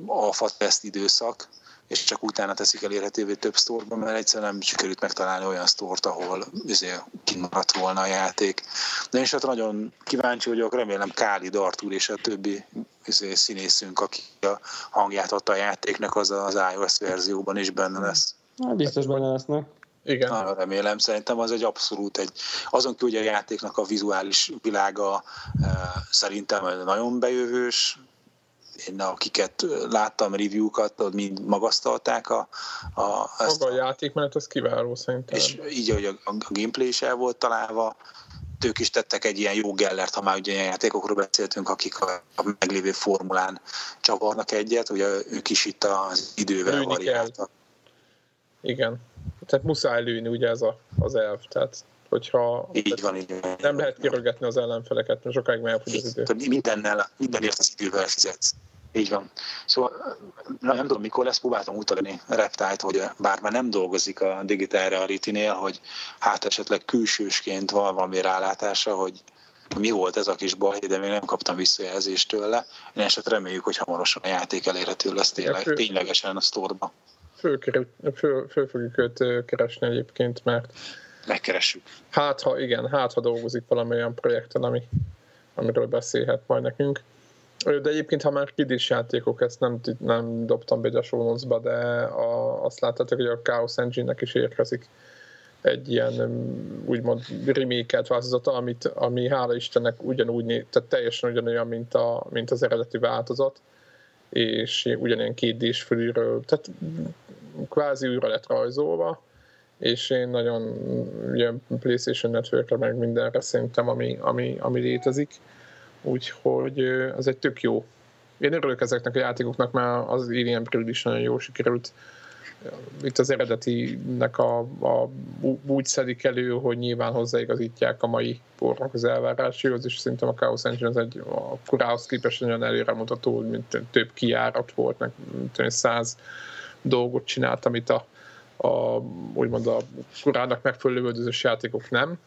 alfa teszt időszak, és csak utána teszik elérhetővé több sztorban, mert egyszerűen nem sikerült megtalálni olyan sztort, ahol izé, kimaradt volna a játék. De én is hát nagyon kíváncsi vagyok, remélem Káli Dartúr és a többi izé, színészünk, aki a hangját adta a játéknak, az az iOS verzióban is benne lesz. Hát biztos benne lesznek. Igen. Nagyon remélem, szerintem az egy abszolút egy, azon kívül, hogy a játéknak a vizuális világa e, szerintem nagyon bejövős, én akiket láttam, review-kat, mind magasztalták a, a, ezt Maga a játékmenet, az kiváló szerintem. És így, hogy a, a gameplay is el volt találva, ők is tettek egy ilyen jó gellert, ha már ugye ilyen játékokról beszéltünk, akik a, a meglévő formulán csavarnak egyet, ugye ők is itt az idővel Lőni variáltak. Kell. Igen. Tehát muszáj lőni, ugye ez a, az elv. Tehát hogyha így van, így van. nem lehet kirögetni az ellenfeleket, mert sokáig elfogy az idő. Mindennel, mindenért az idővel fizetsz. Így van. Szóval nem tudom, mikor lesz, próbáltam utalni Reptile-t, hogy bár már nem dolgozik a Digital Reality-nél, hogy hát esetleg külsősként van valami rálátása, hogy mi volt ez a kis baj, de még nem kaptam visszajelzést tőle. Én eset reméljük, hogy hamarosan a játék elérhető lesz tényleg, fő, ténylegesen a sztorba. Föl, föl, föl fogjuk őt keresni egyébként, mert megkeressük. Hát ha igen, hát ha dolgozik valami olyan projekten, ami, amiről beszélhet majd nekünk. De egyébként, ha már kidis játékok, ezt nem, nem dobtam be a show de a, azt láttátok, hogy a Chaos Engine-nek is érkezik egy ilyen úgymond remake változata, amit, ami hála Istennek ugyanúgy, tehát teljesen ugyanolyan, mint, a, mint az eredeti változat, és ugyanilyen két d tehát kvázi újra lett rajzolva, és én nagyon ugye PlayStation network meg mindenre szerintem, ami, ami, ami létezik úgyhogy az egy tök jó. Én örülök ezeknek a játékoknak, mert az Alien Prelude is nagyon jó sikerült. Itt az eredetinek a, a, úgy szedik elő, hogy nyilván hozzáigazítják a mai pornak az elvárásaihoz, és szerintem a Chaos Engine az egy a korához képest nagyon előremutató, mint több kiárat volt, meg száz dolgot csinált, amit a, a úgymond a korának megfelelő játékok nem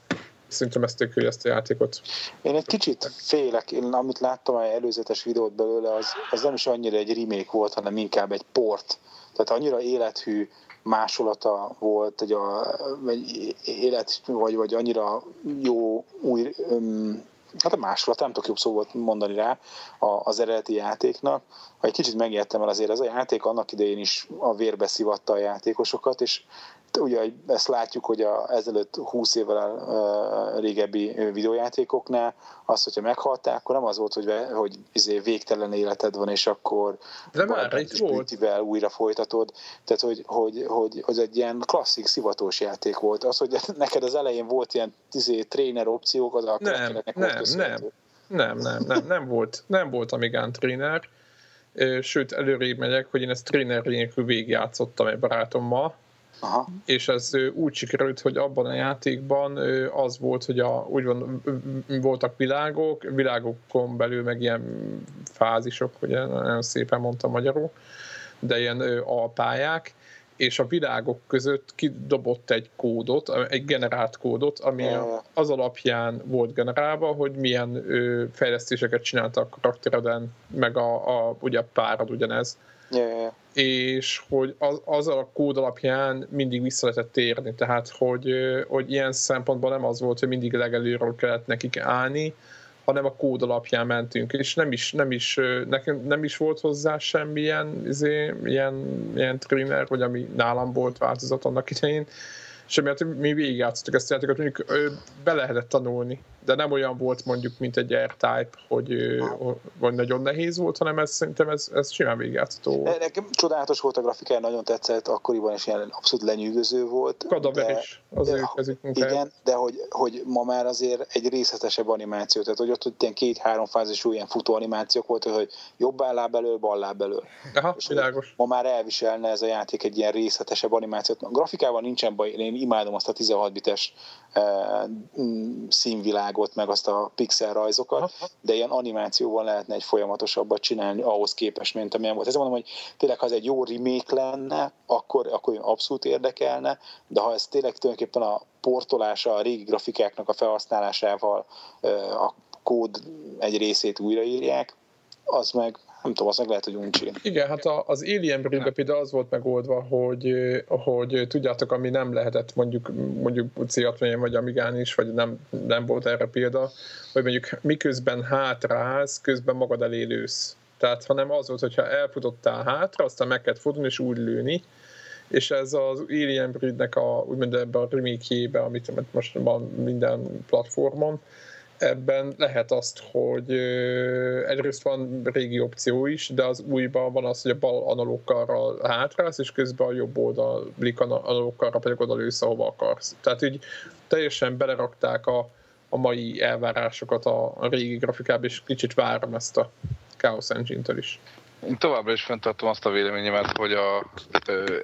Szerintem ezt tök ezt a játékot. Én egy kicsit félek, én amit láttam egy előzetes videót belőle, az, az nem is annyira egy remake volt, hanem inkább egy port. Tehát annyira élethű másolata volt, egy, a, egy élet, vagy, vagy annyira jó új, um, hát a másolat, nem tudok jobb szót mondani rá az eredeti játéknak. Ha egy kicsit megértem el azért, ez a játék annak idején is a vérbe szivatta a játékosokat, és ugye ezt látjuk, hogy a, ezelőtt 20 évvel uh, régebbi videójátékoknál az, hogyha meghalták, akkor nem az volt, hogy, hogy izé végtelen életed van, és akkor de már itt volt. újra folytatod. Tehát, hogy, hogy, hogy, hogy egy ilyen klasszik szivatós játék volt. Az, hogy neked az elején volt ilyen izé, tréner opciók, az nem, nem, nem, nem, nem, nem, nem, volt, nem volt Amigán tréner, sőt előrébb megyek, hogy én ezt tréner nélkül végigjátszottam egy barátommal, Aha. és ez úgy sikerült, hogy abban a játékban az volt, hogy a, úgy van, voltak világok, világokon belül meg ilyen fázisok, ugye nagyon szépen mondtam magyarul, de ilyen alpályák, és a világok között kidobott egy kódot, egy generált kódot, ami az alapján volt generálva, hogy milyen fejlesztéseket csináltak a karaktereden, meg a, a ugye a párad ugyanez. Yeah és hogy az, az a kód alapján mindig vissza lehetett térni, tehát hogy, hogy ilyen szempontból nem az volt, hogy mindig legelőről kellett nekik állni, hanem a kód alapján mentünk, és nem is, nem is, nekem nem is volt hozzá semmilyen izé, ilyen, ilyen trainer, vagy ami nálam volt változat annak idején, és emiatt mi végigjátszottuk ezt a játékot, mondjuk be lehetett tanulni de nem olyan volt mondjuk, mint egy R-Type, hogy, hogy nagyon nehéz volt, hanem ez szerintem ez, ez simán végigjátszható volt. Nekem csodálatos volt a grafikája, nagyon tetszett, akkoriban is ilyen abszolút lenyűgöző volt. Kadaver de, is, az de, ő Igen, de hogy, hogy ma már azért egy részletesebb animáció, tehát hogy ott ilyen két-három fázisú ilyen futó animációk volt, hogy jobb láb elől, bal láb elől. Aha, és világos. Ma már elviselne ez a játék egy ilyen részletesebb animációt. A grafikával nincsen baj, én imádom azt a 16 bites színvilágot, meg azt a pixel rajzokat, de ilyen animációval lehetne egy folyamatosabbat csinálni ahhoz képest, mint amilyen volt. Ezért mondom, hogy tényleg, ha ez egy jó remake lenne, akkor, akkor abszolút érdekelne, de ha ez tényleg tulajdonképpen a portolása, a régi grafikáknak a felhasználásával a kód egy részét újraírják, az meg nem tudom, az meg lehet, hogy uncsi. Igen, hát az Alien breed például az volt megoldva, hogy, hogy tudjátok, ami nem lehetett mondjuk, mondjuk c vagy Amigán is, vagy nem, nem volt erre példa, hogy mondjuk miközben hátrálsz, közben magad elélősz. Tehát hanem az volt, hogyha elfutottál hátra, aztán meg kellett fordulni és úgy lőni, és ez az Alien Breed-nek a, úgymond ebben a remake amit most van minden platformon, ebben lehet azt, hogy egyrészt van régi opció is, de az újban van az, hogy a bal analógkarral hátrálsz, és közben a jobb oldal blik analógkarra pedig oda lősz, ahova akarsz. Tehát így teljesen belerakták a, a mai elvárásokat a, a régi grafikába, és kicsit várom ezt a Chaos Engine-től is. Én továbbra is fenntartom azt a véleményemet, hogy a,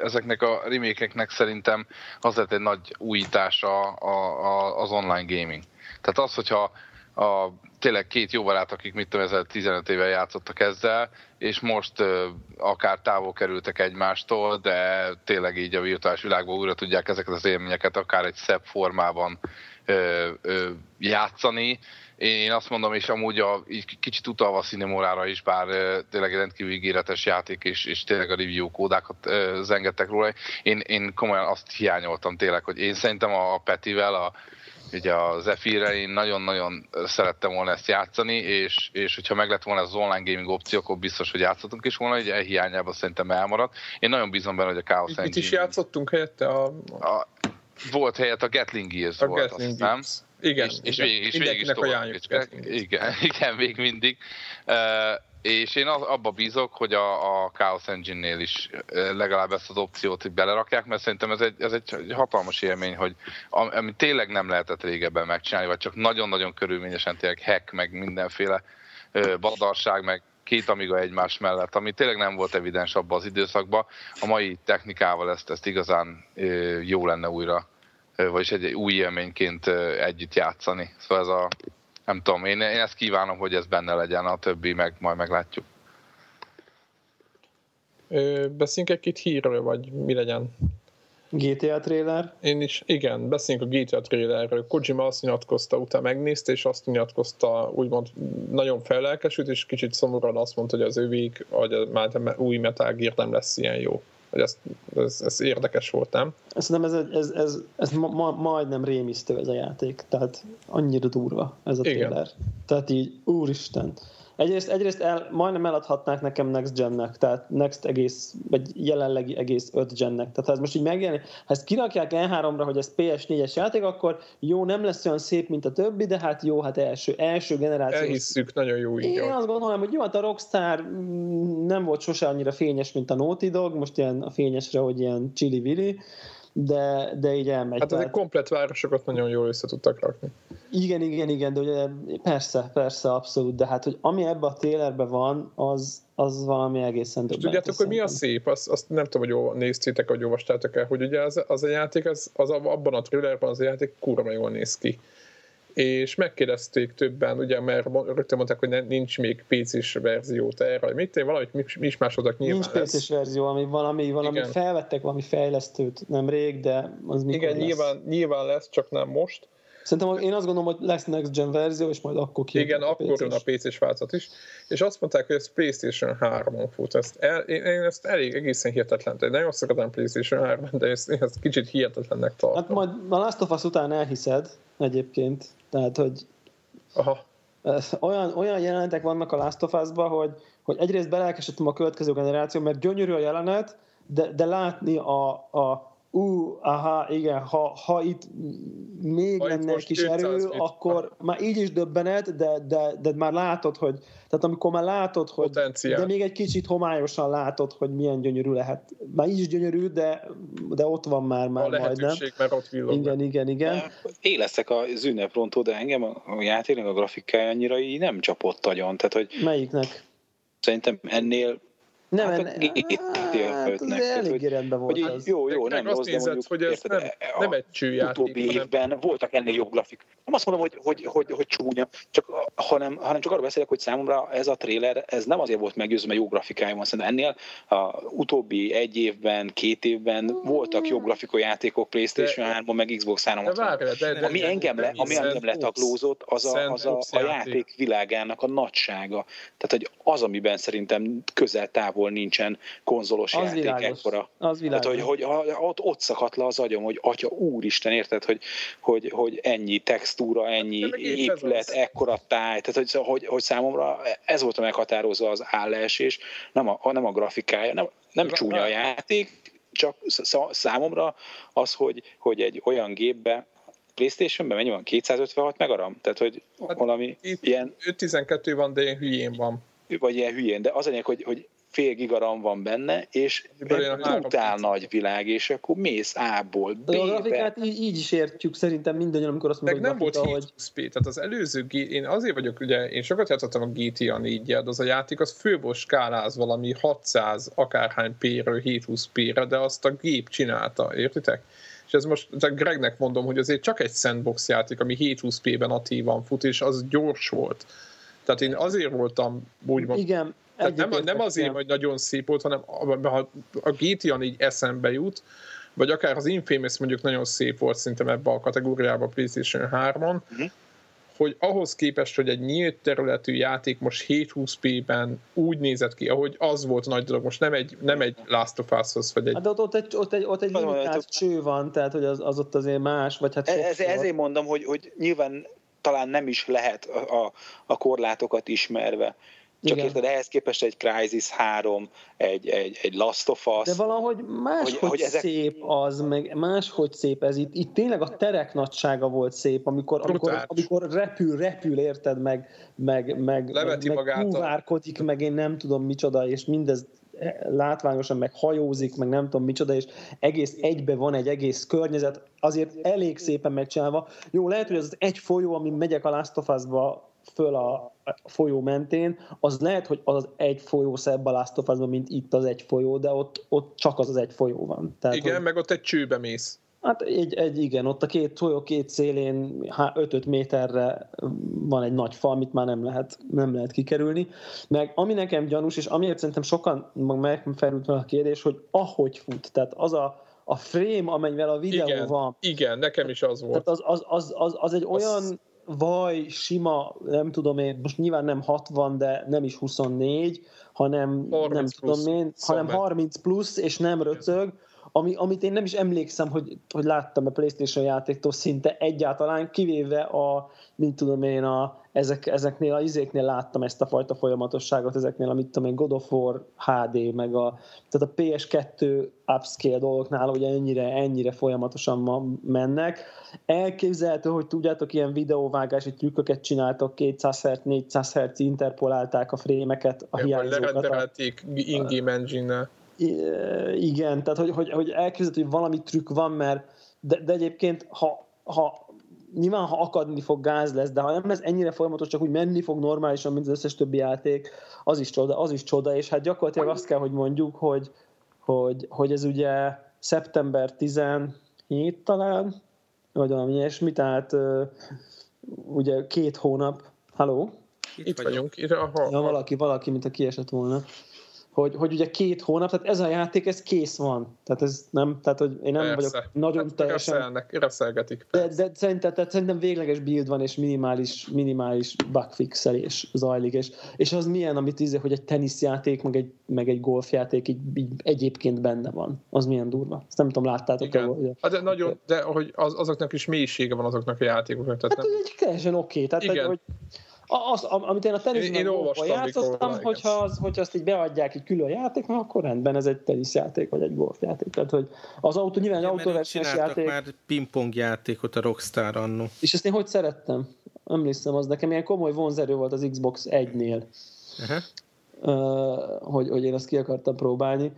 ezeknek a remékeknek szerintem az lett egy nagy újítása a, a, az online gaming. Tehát az, hogyha a, tényleg két jó barát, akik mit tudom, ezzel 15 éve játszottak ezzel, és most ö, akár távol kerültek egymástól, de tényleg így a virtuális világban újra tudják ezeket az élményeket akár egy szebb formában ö, ö, játszani. Én azt mondom, és amúgy a, így kicsit utalva a Cinemórára is, bár ö, tényleg tényleg ígéretes játék, és, és tényleg a review kódákat ö, zengettek róla. Én, én komolyan azt hiányoltam tényleg, hogy én szerintem a Petivel, a ugye az Zephyr-re én nagyon-nagyon szerettem volna ezt játszani, és, és hogyha meg lett volna az online gaming opció, akkor biztos, hogy játszottunk is volna, ugye e hiányában szerintem elmaradt. Én nagyon bízom benne, hogy a Chaos Engine... Mit is játszottunk helyette? A... a volt helyett a Gatling Gears a volt, Gatling azt nem? Igen, és, és, végig, és végig is tovább. Igen, igen, még mindig. Uh, és én az, abba bízok, hogy a, a Chaos Engine-nél is legalább ezt az opciót hogy belerakják, mert szerintem ez egy, ez egy hatalmas élmény, hogy ami tényleg nem lehetett régebben megcsinálni, vagy csak nagyon-nagyon körülményesen tényleg hack, meg mindenféle badarság, meg két amiga egymás mellett, ami tényleg nem volt evidens abban az időszakban. A mai technikával ezt, ezt igazán jó lenne újra, vagyis egy új élményként együtt játszani. Szóval ez a nem tudom, én, én ezt kívánom, hogy ez benne legyen, a többi meg majd meglátjuk. Beszéljünk egy kicsit hírről, vagy mi legyen? GTA trailer. Én is, igen, beszéljünk a GTA trailerről. Kojima azt nyilatkozta, utána megnézte, és azt nyilatkozta, úgymond nagyon fellelkesült, és kicsit szomorúan azt mondta, hogy az övék, vagy a, már új Metal Gear nem lesz ilyen jó. Hogy ez, ez, ez érdekes volt, nem? Szerintem ez, ez, ez, ez ma, ma, majdnem rémisztő ez a játék, tehát annyira durva ez a Igen. trailer. Tehát így, úristen. Egyrészt, egyrészt el, majdnem eladhatnák nekem Next Gennek, tehát Next egész, vagy jelenlegi egész 5 Gennek. Tehát ha ez most így megjelenik, ha ezt kirakják E3-ra, hogy ez PS4-es játék, akkor jó, nem lesz olyan szép, mint a többi, de hát jó, hát első, első generáció. Elhisszük, nagyon jó így. Én azt gondolom, hogy jó, hát a Rockstar mm, nem volt sose annyira fényes, mint a Naughty Dog, most ilyen a fényesre, hogy ilyen chili-vili, de, de így elmegy. Hát ezek komplet városokat nagyon jól össze tudtak rakni. igen, igen, igen, de ugye persze, persze, abszolút, de hát, hogy ami ebbe a trailerben van, az, az valami egészen És döbbenetes tudjátok, hogy mi a szép? Azt, azt nem tudom, hogy jól néztétek, vagy olvastátok el, hogy ugye az, az a játék, az, az abban a thrillerben az a játék kurva jól néz ki. És megkérdezték többen, ugye, mert rögtön mondták, hogy nincs még PC-s verziót erre, mit, valamit mi- mi is másoltak nyilván Nincs. PC-s verzió, ami valami, valami Igen. felvettek valami fejlesztőt nemrég, de az mikor Igen, lesz? nyilván, nyilván lesz, csak nem most. Szerintem én azt gondolom, hogy lesz Next Gen verzió, és majd akkor ki. Igen, akkor jön a PC-s változat is. És azt mondták, hogy ez PlayStation 3-on fut. Ezt el, én, én, ezt elég egészen hihetetlen. Tehát nagyon szokatlan PlayStation 3 de ezt, én ezt kicsit hihetetlennek tartom. Hát majd a Last of Us után elhiszed egyébként. Tehát, hogy Aha. ez olyan, olyan jelenetek vannak a Last of Us-ban, hogy, hogy egyrészt belelkesedtem a következő generáció, mert gyönyörű a jelenet, de, de látni a, a ú, aha, igen, ha, ha itt még Ha lenne egy kis 500 erő, akkor már így is döbbenet, de, de, de már látod, hogy, tehát amikor már látod, hogy Potenciál. de még egy kicsit homályosan látod, hogy milyen gyönyörű lehet. Már így is gyönyörű, de, de ott van már, A már majdnem. lehetőség, mert ott villog. Igen, igen, igen. Éleszek az ünneprontó, de engem a a játéknak a grafikája annyira így nem csapott agyon. Tehát, hogy Melyiknek? szerintem ennél Nem, Hát a GTA hát, az ötnek, tehát, eléggé rendben volt hogy az. jó, jó, nem rossz, de mondjuk, hogy ez érted, nem, a nem egy csőjáték. utóbbi évben voltak ennél jobb grafik. Nem azt mondom, hogy, hogy, hogy, hogy csúnya, csak, hanem, hanem csak arról beszélek, hogy számomra ez a trailer, ez nem azért volt meggyőző, mert jó grafikája van. Szerintem ennél a utóbbi egy évben, két évben voltak jobb grafikó játékok PlayStation 3-on, meg Xbox De 360 várjál, de, de, ami engem, le, ami engem letaglózott, az a, az a, a játék világának a nagysága. Tehát, hogy az, amiben szerintem közel távol nincsen konzolos Az játék világos. ekkora. Az világos. Tehát, hogy, hogy ha- ott, ott szakadt le az agyam, hogy atya, úristen, érted, hogy, hogy, hogy ennyi textúra, ennyi ez épület, ekkora táj, tehát hogy, szóval, hogy, hogy számomra ez volt a meghatározó az állásés, nem a, nem a grafikája, nem, nem Ra- csúnya a játék, csak sz- számomra az, hogy, hogy egy olyan gépbe Playstation-ben mennyi van? 256 megaram? Tehát, hogy Hát valami Itt ilyen 512 van, de ilyen hülyén van. vagy ilyen hülyén, de az a lényeg, hogy, hogy fél gigaram van benne, és brutál nagy világ, és akkor mész A-ból De a grafikát így, így is értjük szerintem mindannyian, amikor azt Meg mondjuk, nem volt hogy 720p, tehát az előző, G- én azért vagyok, ugye, én sokat játszottam a GTA 4 de az a játék az főból skáláz valami 600 akárhány P-ről 720p-re, de azt a gép csinálta, értitek? És ez most csak Gregnek mondom, hogy azért csak egy sandbox játék, ami 720p-ben aktívan fut, és az gyors volt. Tehát én azért voltam úgymond igen, Tehát nem, nem azért, hogy nagyon szép volt, hanem a- ha a GTA 4 eszembe jut, vagy akár az Infamous mondjuk nagyon szép volt szerintem ebbe a kategóriába a PlayStation 3-on, Mhm. hogy ahhoz képest, hogy egy nyílt területű játék most 720p-ben úgy nézett ki, ahogy az volt a nagy dolog, most nem egy, nem egy Last of Us-hoz, vagy egy... Hát de ott, ott egy, ott egy, ott egy limitált cső van, tehát hogy az, az ott azért más, vagy hát Ez, ez, ezért mondom, hogy, hogy nyilván talán nem is lehet a, a, a korlátokat ismerve. Csak Igen. érted, ehhez képest egy Crysis 3, egy, egy, egy Last of Us, De valahogy máshogy hogy- hogy ezek- szép az, meg máshogy szép ez. Itt, itt tényleg a terek nagysága volt szép, amikor, amikor, amikor repül, repül, érted, meg, meg, meg, Leveti meg, magát a- kúvárkodik, meg én nem tudom micsoda, és mindez látványosan meg hajózik, meg nem tudom micsoda, és egész egybe van egy egész környezet, azért elég szépen megcsinálva. Jó, lehet, hogy az egy folyó, ami megyek a Last of Us-ba föl a folyó mentén, az lehet, hogy az egy folyó szebb a Last of Us-ban, mint itt az egy folyó, de ott, ott csak az az egy folyó van. Tehát, Igen, hogy, meg ott egy csőbe mész. hát egy, egy, igen, ott a két folyó két szélén 5-5 méterre van egy nagy fal, amit már nem lehet, nem lehet kikerülni. Meg ami nekem gyanús, és amiért szerintem sokan meg felült fel a kérdés, hogy ahogy fut, tehát az a, a frame, amennyivel a videó Igen, van, igen, nekem is az volt. tehát az, az, az, az, az egy olyan vaj, sima, nem tudom én, most nyilván nem 60, de nem is 24, hanem 30 nem plusz. tudom én, hanem Szóval. 30 plusz, és nem röcög, ami, amit én nem is emlékszem, hogy, hogy láttam a Playstation játéktól szinte egyáltalán, kivéve a, mint tudom én, a, ezek, ezeknél a izéknél láttam ezt a fajta folyamatosságot, ezeknél a, mit tudom én, God of War HD, meg a, tehát a PS2 upscale dolgoknál ugye ennyire, ennyire folyamatosan ma mennek. Elképzelhető, hogy tudjátok, ilyen videóvágási trükköket csináltok, 200 Hz, 400 Hz interpolálták a frémeket, a Vagy hiányzókat. lerenderelték in-game engine-nel. Igen, tehát hogy, hogy, hogy elképzelhető, hogy valami trükk van, mert de, de egyébként, ha, ha nyilván, ha akadni fog, gáz lesz, de ha nem lesz ennyire folyamatos, csak úgy menni fog normálisan, mint az összes többi játék, az is csoda, az is csoda, és hát gyakorlatilag azt kell, hogy mondjuk, hogy, hogy, hogy ez ugye szeptember 17 talán, vagy valami ilyesmi, tehát ugye két hónap, haló? Itt vagyunk. Itt, aha, Ja, valaki, valaki, mint a kiesett volna. Hogy, hogy ugye két hónap, tehát ez a játék, ez kész van. Tehát ez nem, tehát hogy én nem Persze. vagyok nagyon Hát teljesen... reszelnek, reszelgetik. De, de szerintem, tehát szerintem végleges build van, és minimális, minimális bugfixelés zajlik, és, és az milyen, amit íze, hogy egy teniszjáték, meg egy, meg egy golfjáték így, így egyébként benne van. Az milyen durva. Ezt nem tudom, láttátok-e? Hogy, Hát de nagyon, de hogy az, azoknak is mélysége van azoknak a játékoknak. Tehát hát nem, ez egy teljesen oké. Tehát, Igen. hogy, hogy az, am- amit én a teniszben játszottam, hogyha, az, hogyha azt így beadják egy külön játéknak, akkor rendben, ez egy teniszjáték, vagy egy golfjáték. Tehát, hogy az autó nyilván egy csináltak játék, már pingpong játékot a Rockstar annó. és ezt én hogy szerettem? Emlékszem, az nekem ilyen komoly vonzerő volt az Xbox 1-nél, Aha. uh, hogy, hogy én azt ki akartam próbálni.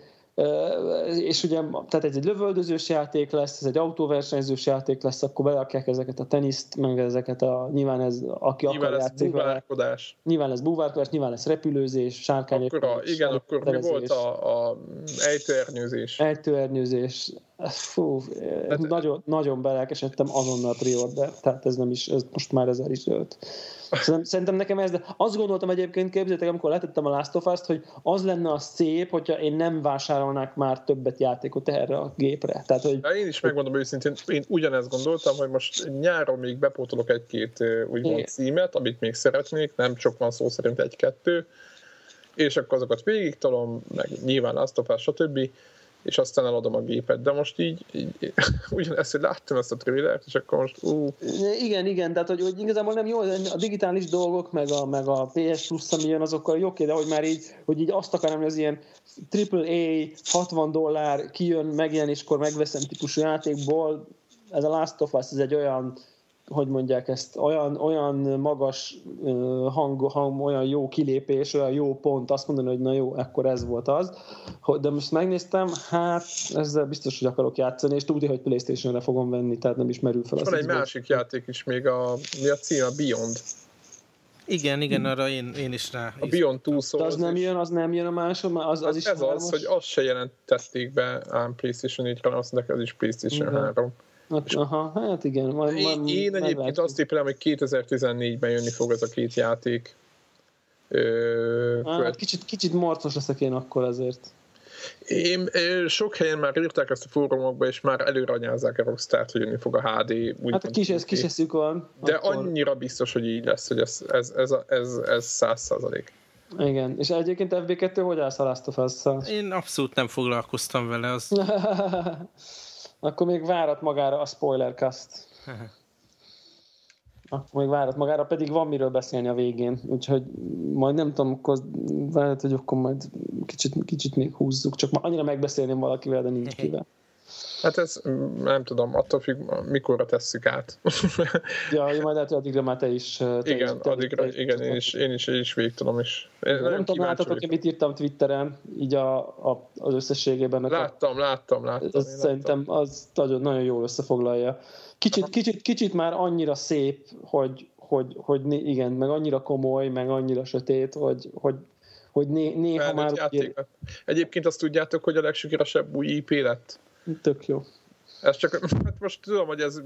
És ugye, tehát ez egy lövöldözős játék lesz, ez egy autóversenyzős játék lesz, akkor berakják ezeket a teniszt, meg ezeket a, nyilván ez, aki nyilván akar lesz játszik vele, búvárkodás. nyilván lesz búvárkodás, nyilván lesz repülőzés, sárkány Akkor a, igen, akkor mi volt a, a ejtőernyőzés? Ejtőernyőzés. Fú, Hát- nagyon, nagyon belelkesedtem azonnal priorder, tehát ez nem is, ez most már ezer is ölt. Szerintem, nekem ez, de azt gondoltam egyébként, képzeljétek, amikor letettem a Last of Us-t, hogy az lenne a szép, hogyha én nem vásárolnák már többet játékot erre a gépre. Tehát, hogy én is megmondom őszintén, én ugyanezt gondoltam, hogy most nyáron még bepótolok egy-két úgymond Igen. címet, amit még szeretnék, nem csak van szó szerint egy-kettő, és akkor azokat végigtolom, meg nyilván azt a stb., és aztán eladom a gépet. De most így, így *laughs* ugyanezt, hogy láttam ezt a trailert, és akkor most ú, igen, igen, tehát hogy, hogy igazából nem jó, a digitális dolgok, meg a, meg a PS Plus, ami jön, azokkal jó, de hogy már így, hogy így azt akarom, hogy az ilyen AAA 60 dollár kijön, megjelenéskor megveszem típusú játékból, ez a Last of Us, ez egy olyan hogy mondják ezt, olyan, olyan magas hang, hang, olyan jó kilépés, olyan jó pont, azt mondani, hogy na jó, akkor ez volt az. De most megnéztem, hát ezzel biztos, hogy akarok játszani, és tudja, hogy Playstation-re fogom venni, tehát nem is merül fel az van egy Xbox. másik játék is még, a, mi a cím, a Beyond. Igen, igen, arra én, én is rá. A Beyond Two De Souls. az nem jön, az nem jön a másod, az, az is ez az, hármas? hogy azt se jelentették be ám PlayStation 4-re, azt mondják, ez is PlayStation Igen. 3. Hát, aha, hát igen. Majd, Én, majd én egyébként meglátjuk. azt tippelem, hogy 2014-ben jönni fog ez a két játék. Ö, Hát, követ- kicsit, kicsit morcos leszek én akkor azért. én, ö, sok helyen már írták ezt a fórumokba, és már előranyázzák a Rockstar-t, hogy jönni fog a HD. Úgy Hát a kis, ez kis eszük van. De akkor, annyira biztos, hogy így lesz, hogy ez, ez, ez, ez, ez 100 százalék. Igen, és egyébként FB2 hogy állsz a Last of Us-szal? Én abszolút nem foglalkoztam vele, az *laughs* Akkor még várat magára a spoilercast. *laughs* Akkor még várat magára, pedig van miről beszélni a végén, úgyhogy majd nem tudom, akkor lehet, hogy akkor majd kicsit, kicsit még húzzuk, csak már annyira megbeszélném valakivel, de nincs kivel. *laughs* Hát ez nem tudom, attól függ, mikorra tesszük át. Ja, hogy majd lehet, hogy addigra már te is... Te igen, is, te addigra, te igen, én is, én is, én is és én Nem tudom, láttatok, vagyok. mit írtam Twitteren, így a, a, az összességében. a- Láttam, láttam, láttam. Ez én láttam. szerintem az nagyon, nagyon jól összefoglalja. Kicsit, kicsit, kicsit már annyira szép, hogy, hogy, hogy igen, meg annyira komoly, meg annyira sötét, hogy, hogy, hogy né, néha Felnőtt már úgy, játék lett. Egyébként azt tudjátok, hogy a legsikeresebb új IP lett? Tök jó. Ez csak, hát most tudom, hogy ez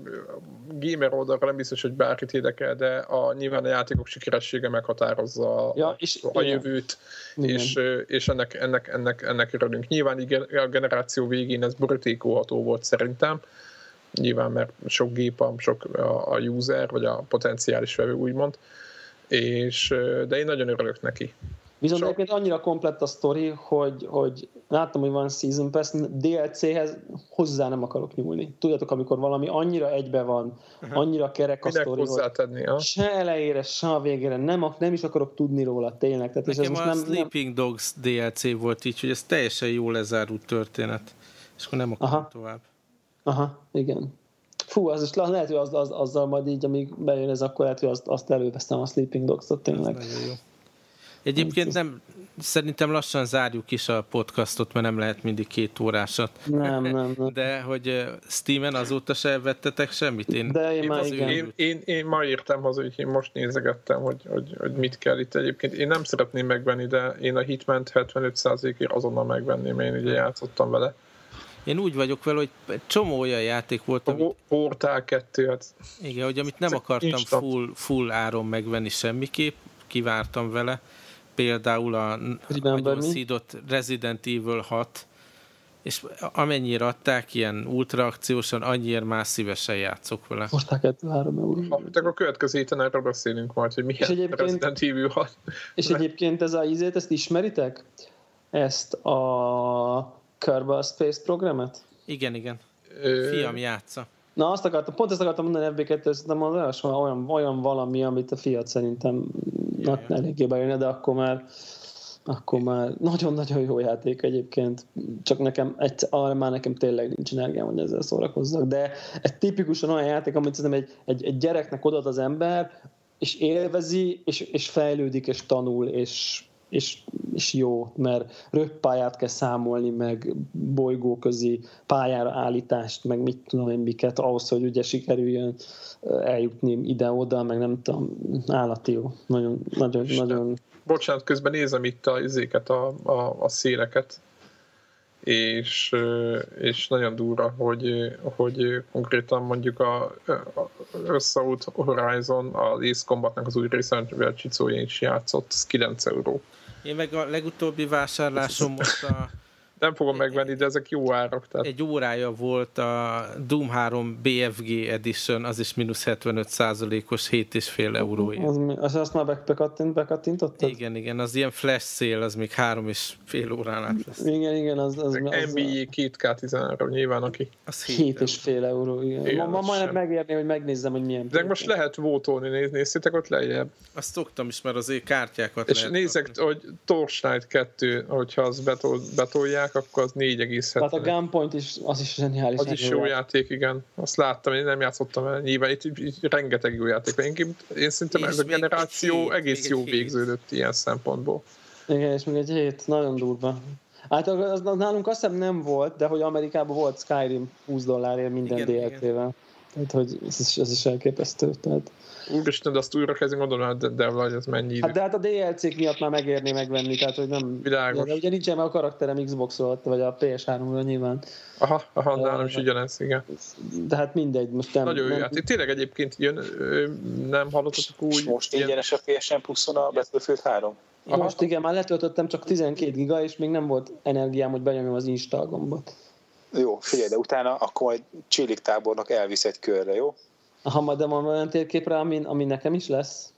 gamer oldalra nem biztos, hogy bárkit érdekel, de a, nyilván a játékok sikeressége meghatározza Ja, és- a igen. jövőt, Igen. és, és ennek, ennek, ennek, ennek örülünk. Nyilván a generáció végén ez borítékolható volt szerintem, nyilván mert sok gép, a- sok a, a user, vagy a potenciális vevő úgymond, és, de én nagyon örülök neki. Viszont Sok- egyébként annyira komplett a sztori, hogy, hogy láttam, hogy van Season Pass, DLC-hez hozzá nem akarok nyúlni. Tudjátok, amikor valami annyira egybe van, annyira kerek a sztori, hogy hozzátenni? Ja? se elejére, se a végére nem, nem is akarok tudni róla tényleg. Tehát, és ez Nekem most a nem, nem, Sleeping Dogs DLC volt így, hogy ez teljesen jól lezárult történet. És akkor nem akarom Aha. tovább. Aha, igen. Fú, az is le- lehet, hogy az, az, azzal majd így, amíg bejön ez, akkor lehet, hogy azt, azt előveszem a Sleeping Dogs-ot tényleg. Nagyon jó. Egyébként nem, szerintem lassan zárjuk is a podcastot, mert nem lehet mindig két órásat. Nem, *laughs* nem, nem. De hogy Steamen azóta se vettetek semmit? Én, De én már az igen. Én, én, én ma írtam haza, hogy én most nézegettem, hogy, hogy, hogy mit kell itt egyébként. Én nem szeretném megvenni, de én a Hitment 75%-ért azonnal megvenném, én ugye játszottam vele. én úgy vagyok vele, hogy csomó olyan játék volt, A amit, Portál 2, hát igen, hogy amit nem akartam full, full áron megvenni semmiképp, kivártam vele. Például a nagyon szídott Resident Evil 6, és amennyire adták ilyen ultra akciósan, annyiért már szívesen játszok vele. Most 2-3 euró. akkor a következő héten erről beszélünk majd, hogy milyen És egyébként- Resident Evil 6. És egyébként ez a ízét, ezt ismeritek? Ezt a Kerbal Space programet? Igen, igen. Ö, Fiam játsza. Na, azt akartam, pont ezt akartam mondani FB2, szerintem az olyan, olyan valami, amit a fiat szerintem na, Ja. eléggé bejönne, de akkor már akkor már nagyon-nagyon jó játék egyébként, csak nekem egyszer, arra már nekem tényleg nincs energiám, hogy ezzel szórakozzak, de egy tipikusan olyan játék, amit szerintem egy, egy, egy gyereknek odad az ember, és élvezi, és, és fejlődik, és tanul, és, és, és jó, mert röppályát kell számolni, meg bolygóközi pályára állítást, meg mit tudom én miket, ahhoz, hogy ugye sikerüljön eljutni ide-oda, meg nem tudom, állati jó. Nagyon, nagyon, Isten. nagyon Bocsánat, közben nézem itt a, izéket, a, a, a széleket, és, és nagyon durva, hogy, hogy konkrétan mondjuk a, a Összeút Horizon, az Ace Combatnak az új része, amivel Csicója is játszott, az 9 euró. Én meg a legutóbbi vásárlásom *laughs* most a, Nem fogom megvenni, de ezek jó árak. Tehát egy órája volt a Doom 3 BFG Edition, az is mínusz 75 százalékos 7,5 euróért. Az, az azt már be- bekattint, bekattintottad? Igen, igen, az ilyen flash szél, az még három és fél órán át lesz. Igen, igen, az, az, az, NBA 2K13 nyilván, aki. Az 7 hét és fél euró, igen. Igen, ma, ma az majdnem megérni, hogy megnézzem, hogy milyen. De most lehet vótolni, néz, néztétek ott lejjebb. Azt szoktam is, mert azért kártyákat És lehet nézek, kapni. hogy Torchlight 2, hogyha azt betol, betolják, akkor az 4,75. Tehát a Gunpoint is, az is zseniális. Az is jó játék, igen. Azt láttam, én nem játszottam el. Nyilván itt, itt, itt rengeteg jó játék. van. Én, én szerintem És ez a generáció hét, egész jó hét. végződött ilyen szempontból. Igen, és még egy hét, nagyon durva. Hát az, az nálunk azt hiszem nem volt, de hogy Amerikában volt Skyrim 20 dollárért minden Igen, DLC-vel. Tehát, hogy ez is, ez is elképesztő. Tehát, Úristen, de azt újra kezdünk gondolni, de, de vagy ez mennyi idő. hát, de hát a DLC-k miatt már megérné megvenni, tehát hogy nem... Világos. De ugye nincsen meg a karakterem Xbox-ról, vagy a PS3-ról nyilván. Aha, aha, nálam is ugyanez, igen. De hát mindegy, most nem... Nagyon jó nem, játék. Tényleg egyébként jön, nem hallottatok úgy. Most ingyenes a PSN pluszon a Battlefield 3? Aha. Most igen, már letöltöttem csak 12 giga, és még nem volt energiám, hogy benyomjam az install gombot. Jó, figyelj, de utána akkor majd Csillik tábornak elvisz egy körre, jó? Ha majd de van olyan térképre, ami, ami nekem is lesz.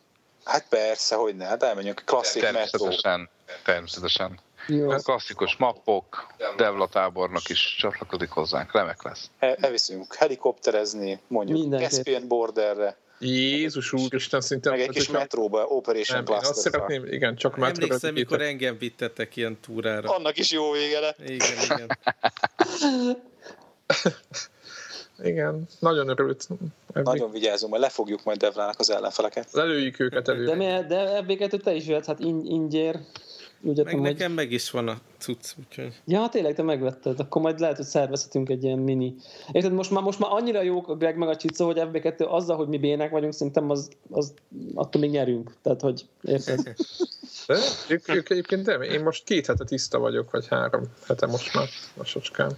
Hát persze, hogy ne, hát elmenjünk klasszik metró. Természetesen, természetesen. Jó. A klasszikus mappok, Devla tábornok is csatlakozik hozzánk, remek lesz. El, elviszünk helikopterezni, mondjuk. Caspian Borderre, Jézus úristen, szinte... meg egy kis hogyha- metróba, Operation Nem, én azt Blaster. szeretném, igen, csak metróra Emlékszem, mikor engem vittetek ilyen túrára. Annak is jó vége lett. Igen, igen. *laughs* Igen, nagyon örült. Ebbé- Nagyon vigyázunk, mert lefogjuk majd Devlának az ellenfeleket. Lelőjük őket elő. De, mi, de FB2 te is jöhetsz, hát in, ingyér. Úgy Meg hogy... nekem meg is van a cucc, úgyhogy... Ja, tényleg, te megvetted. Akkor majd lehet, hogy szervezhetünk egy ilyen mini. Érted, most már, most már annyira jók a Greg meg a Csicó, hogy FB2 azzal, hogy mi bének vagyunk, szerintem az, az attól még nyerünk. Tehát, hogy érted? De ők, ők egyébként nem. Én most két hete tiszta vagyok, vagy három hete most már, lassacskán.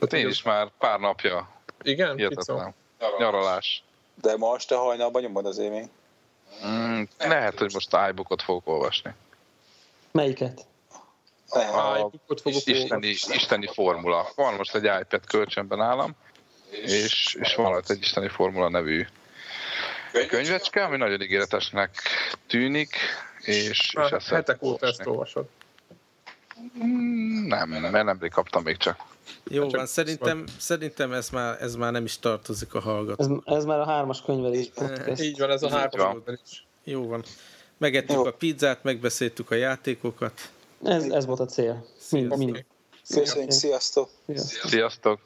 Hát én is már pár napja Igen? Hihetetlen. Nyaralás. De ma este hajnalban nyomod az még. Mm, lehet, hogy most iBookot fogok olvasni. Melyiket? Nem. Ah, A iBookot fogok isteni, isteni formula. Van most egy iPad kölcsönben állam, és, és van ott egy isteni formula nevű könyvecske, ami nagyon ígéretesnek tűnik, és, és Már ezt hetek óta ezt olvasod. Mm, Nem, nem, mert nemrég kaptam még csak. Jó Csak van, szerintem, szerintem ez, már, ez már nem is tartozik a hallgató. Ez, ez már a hármas könyvelés. Így van, ez a van. oldal is. Jó van. Megettük Jó. a pizzát, megbeszéltük a játékokat. Ez, ez volt a cél. Mind, mind. Oké. Köszönjük, sziasztok! Sziasztok. Sziasztok!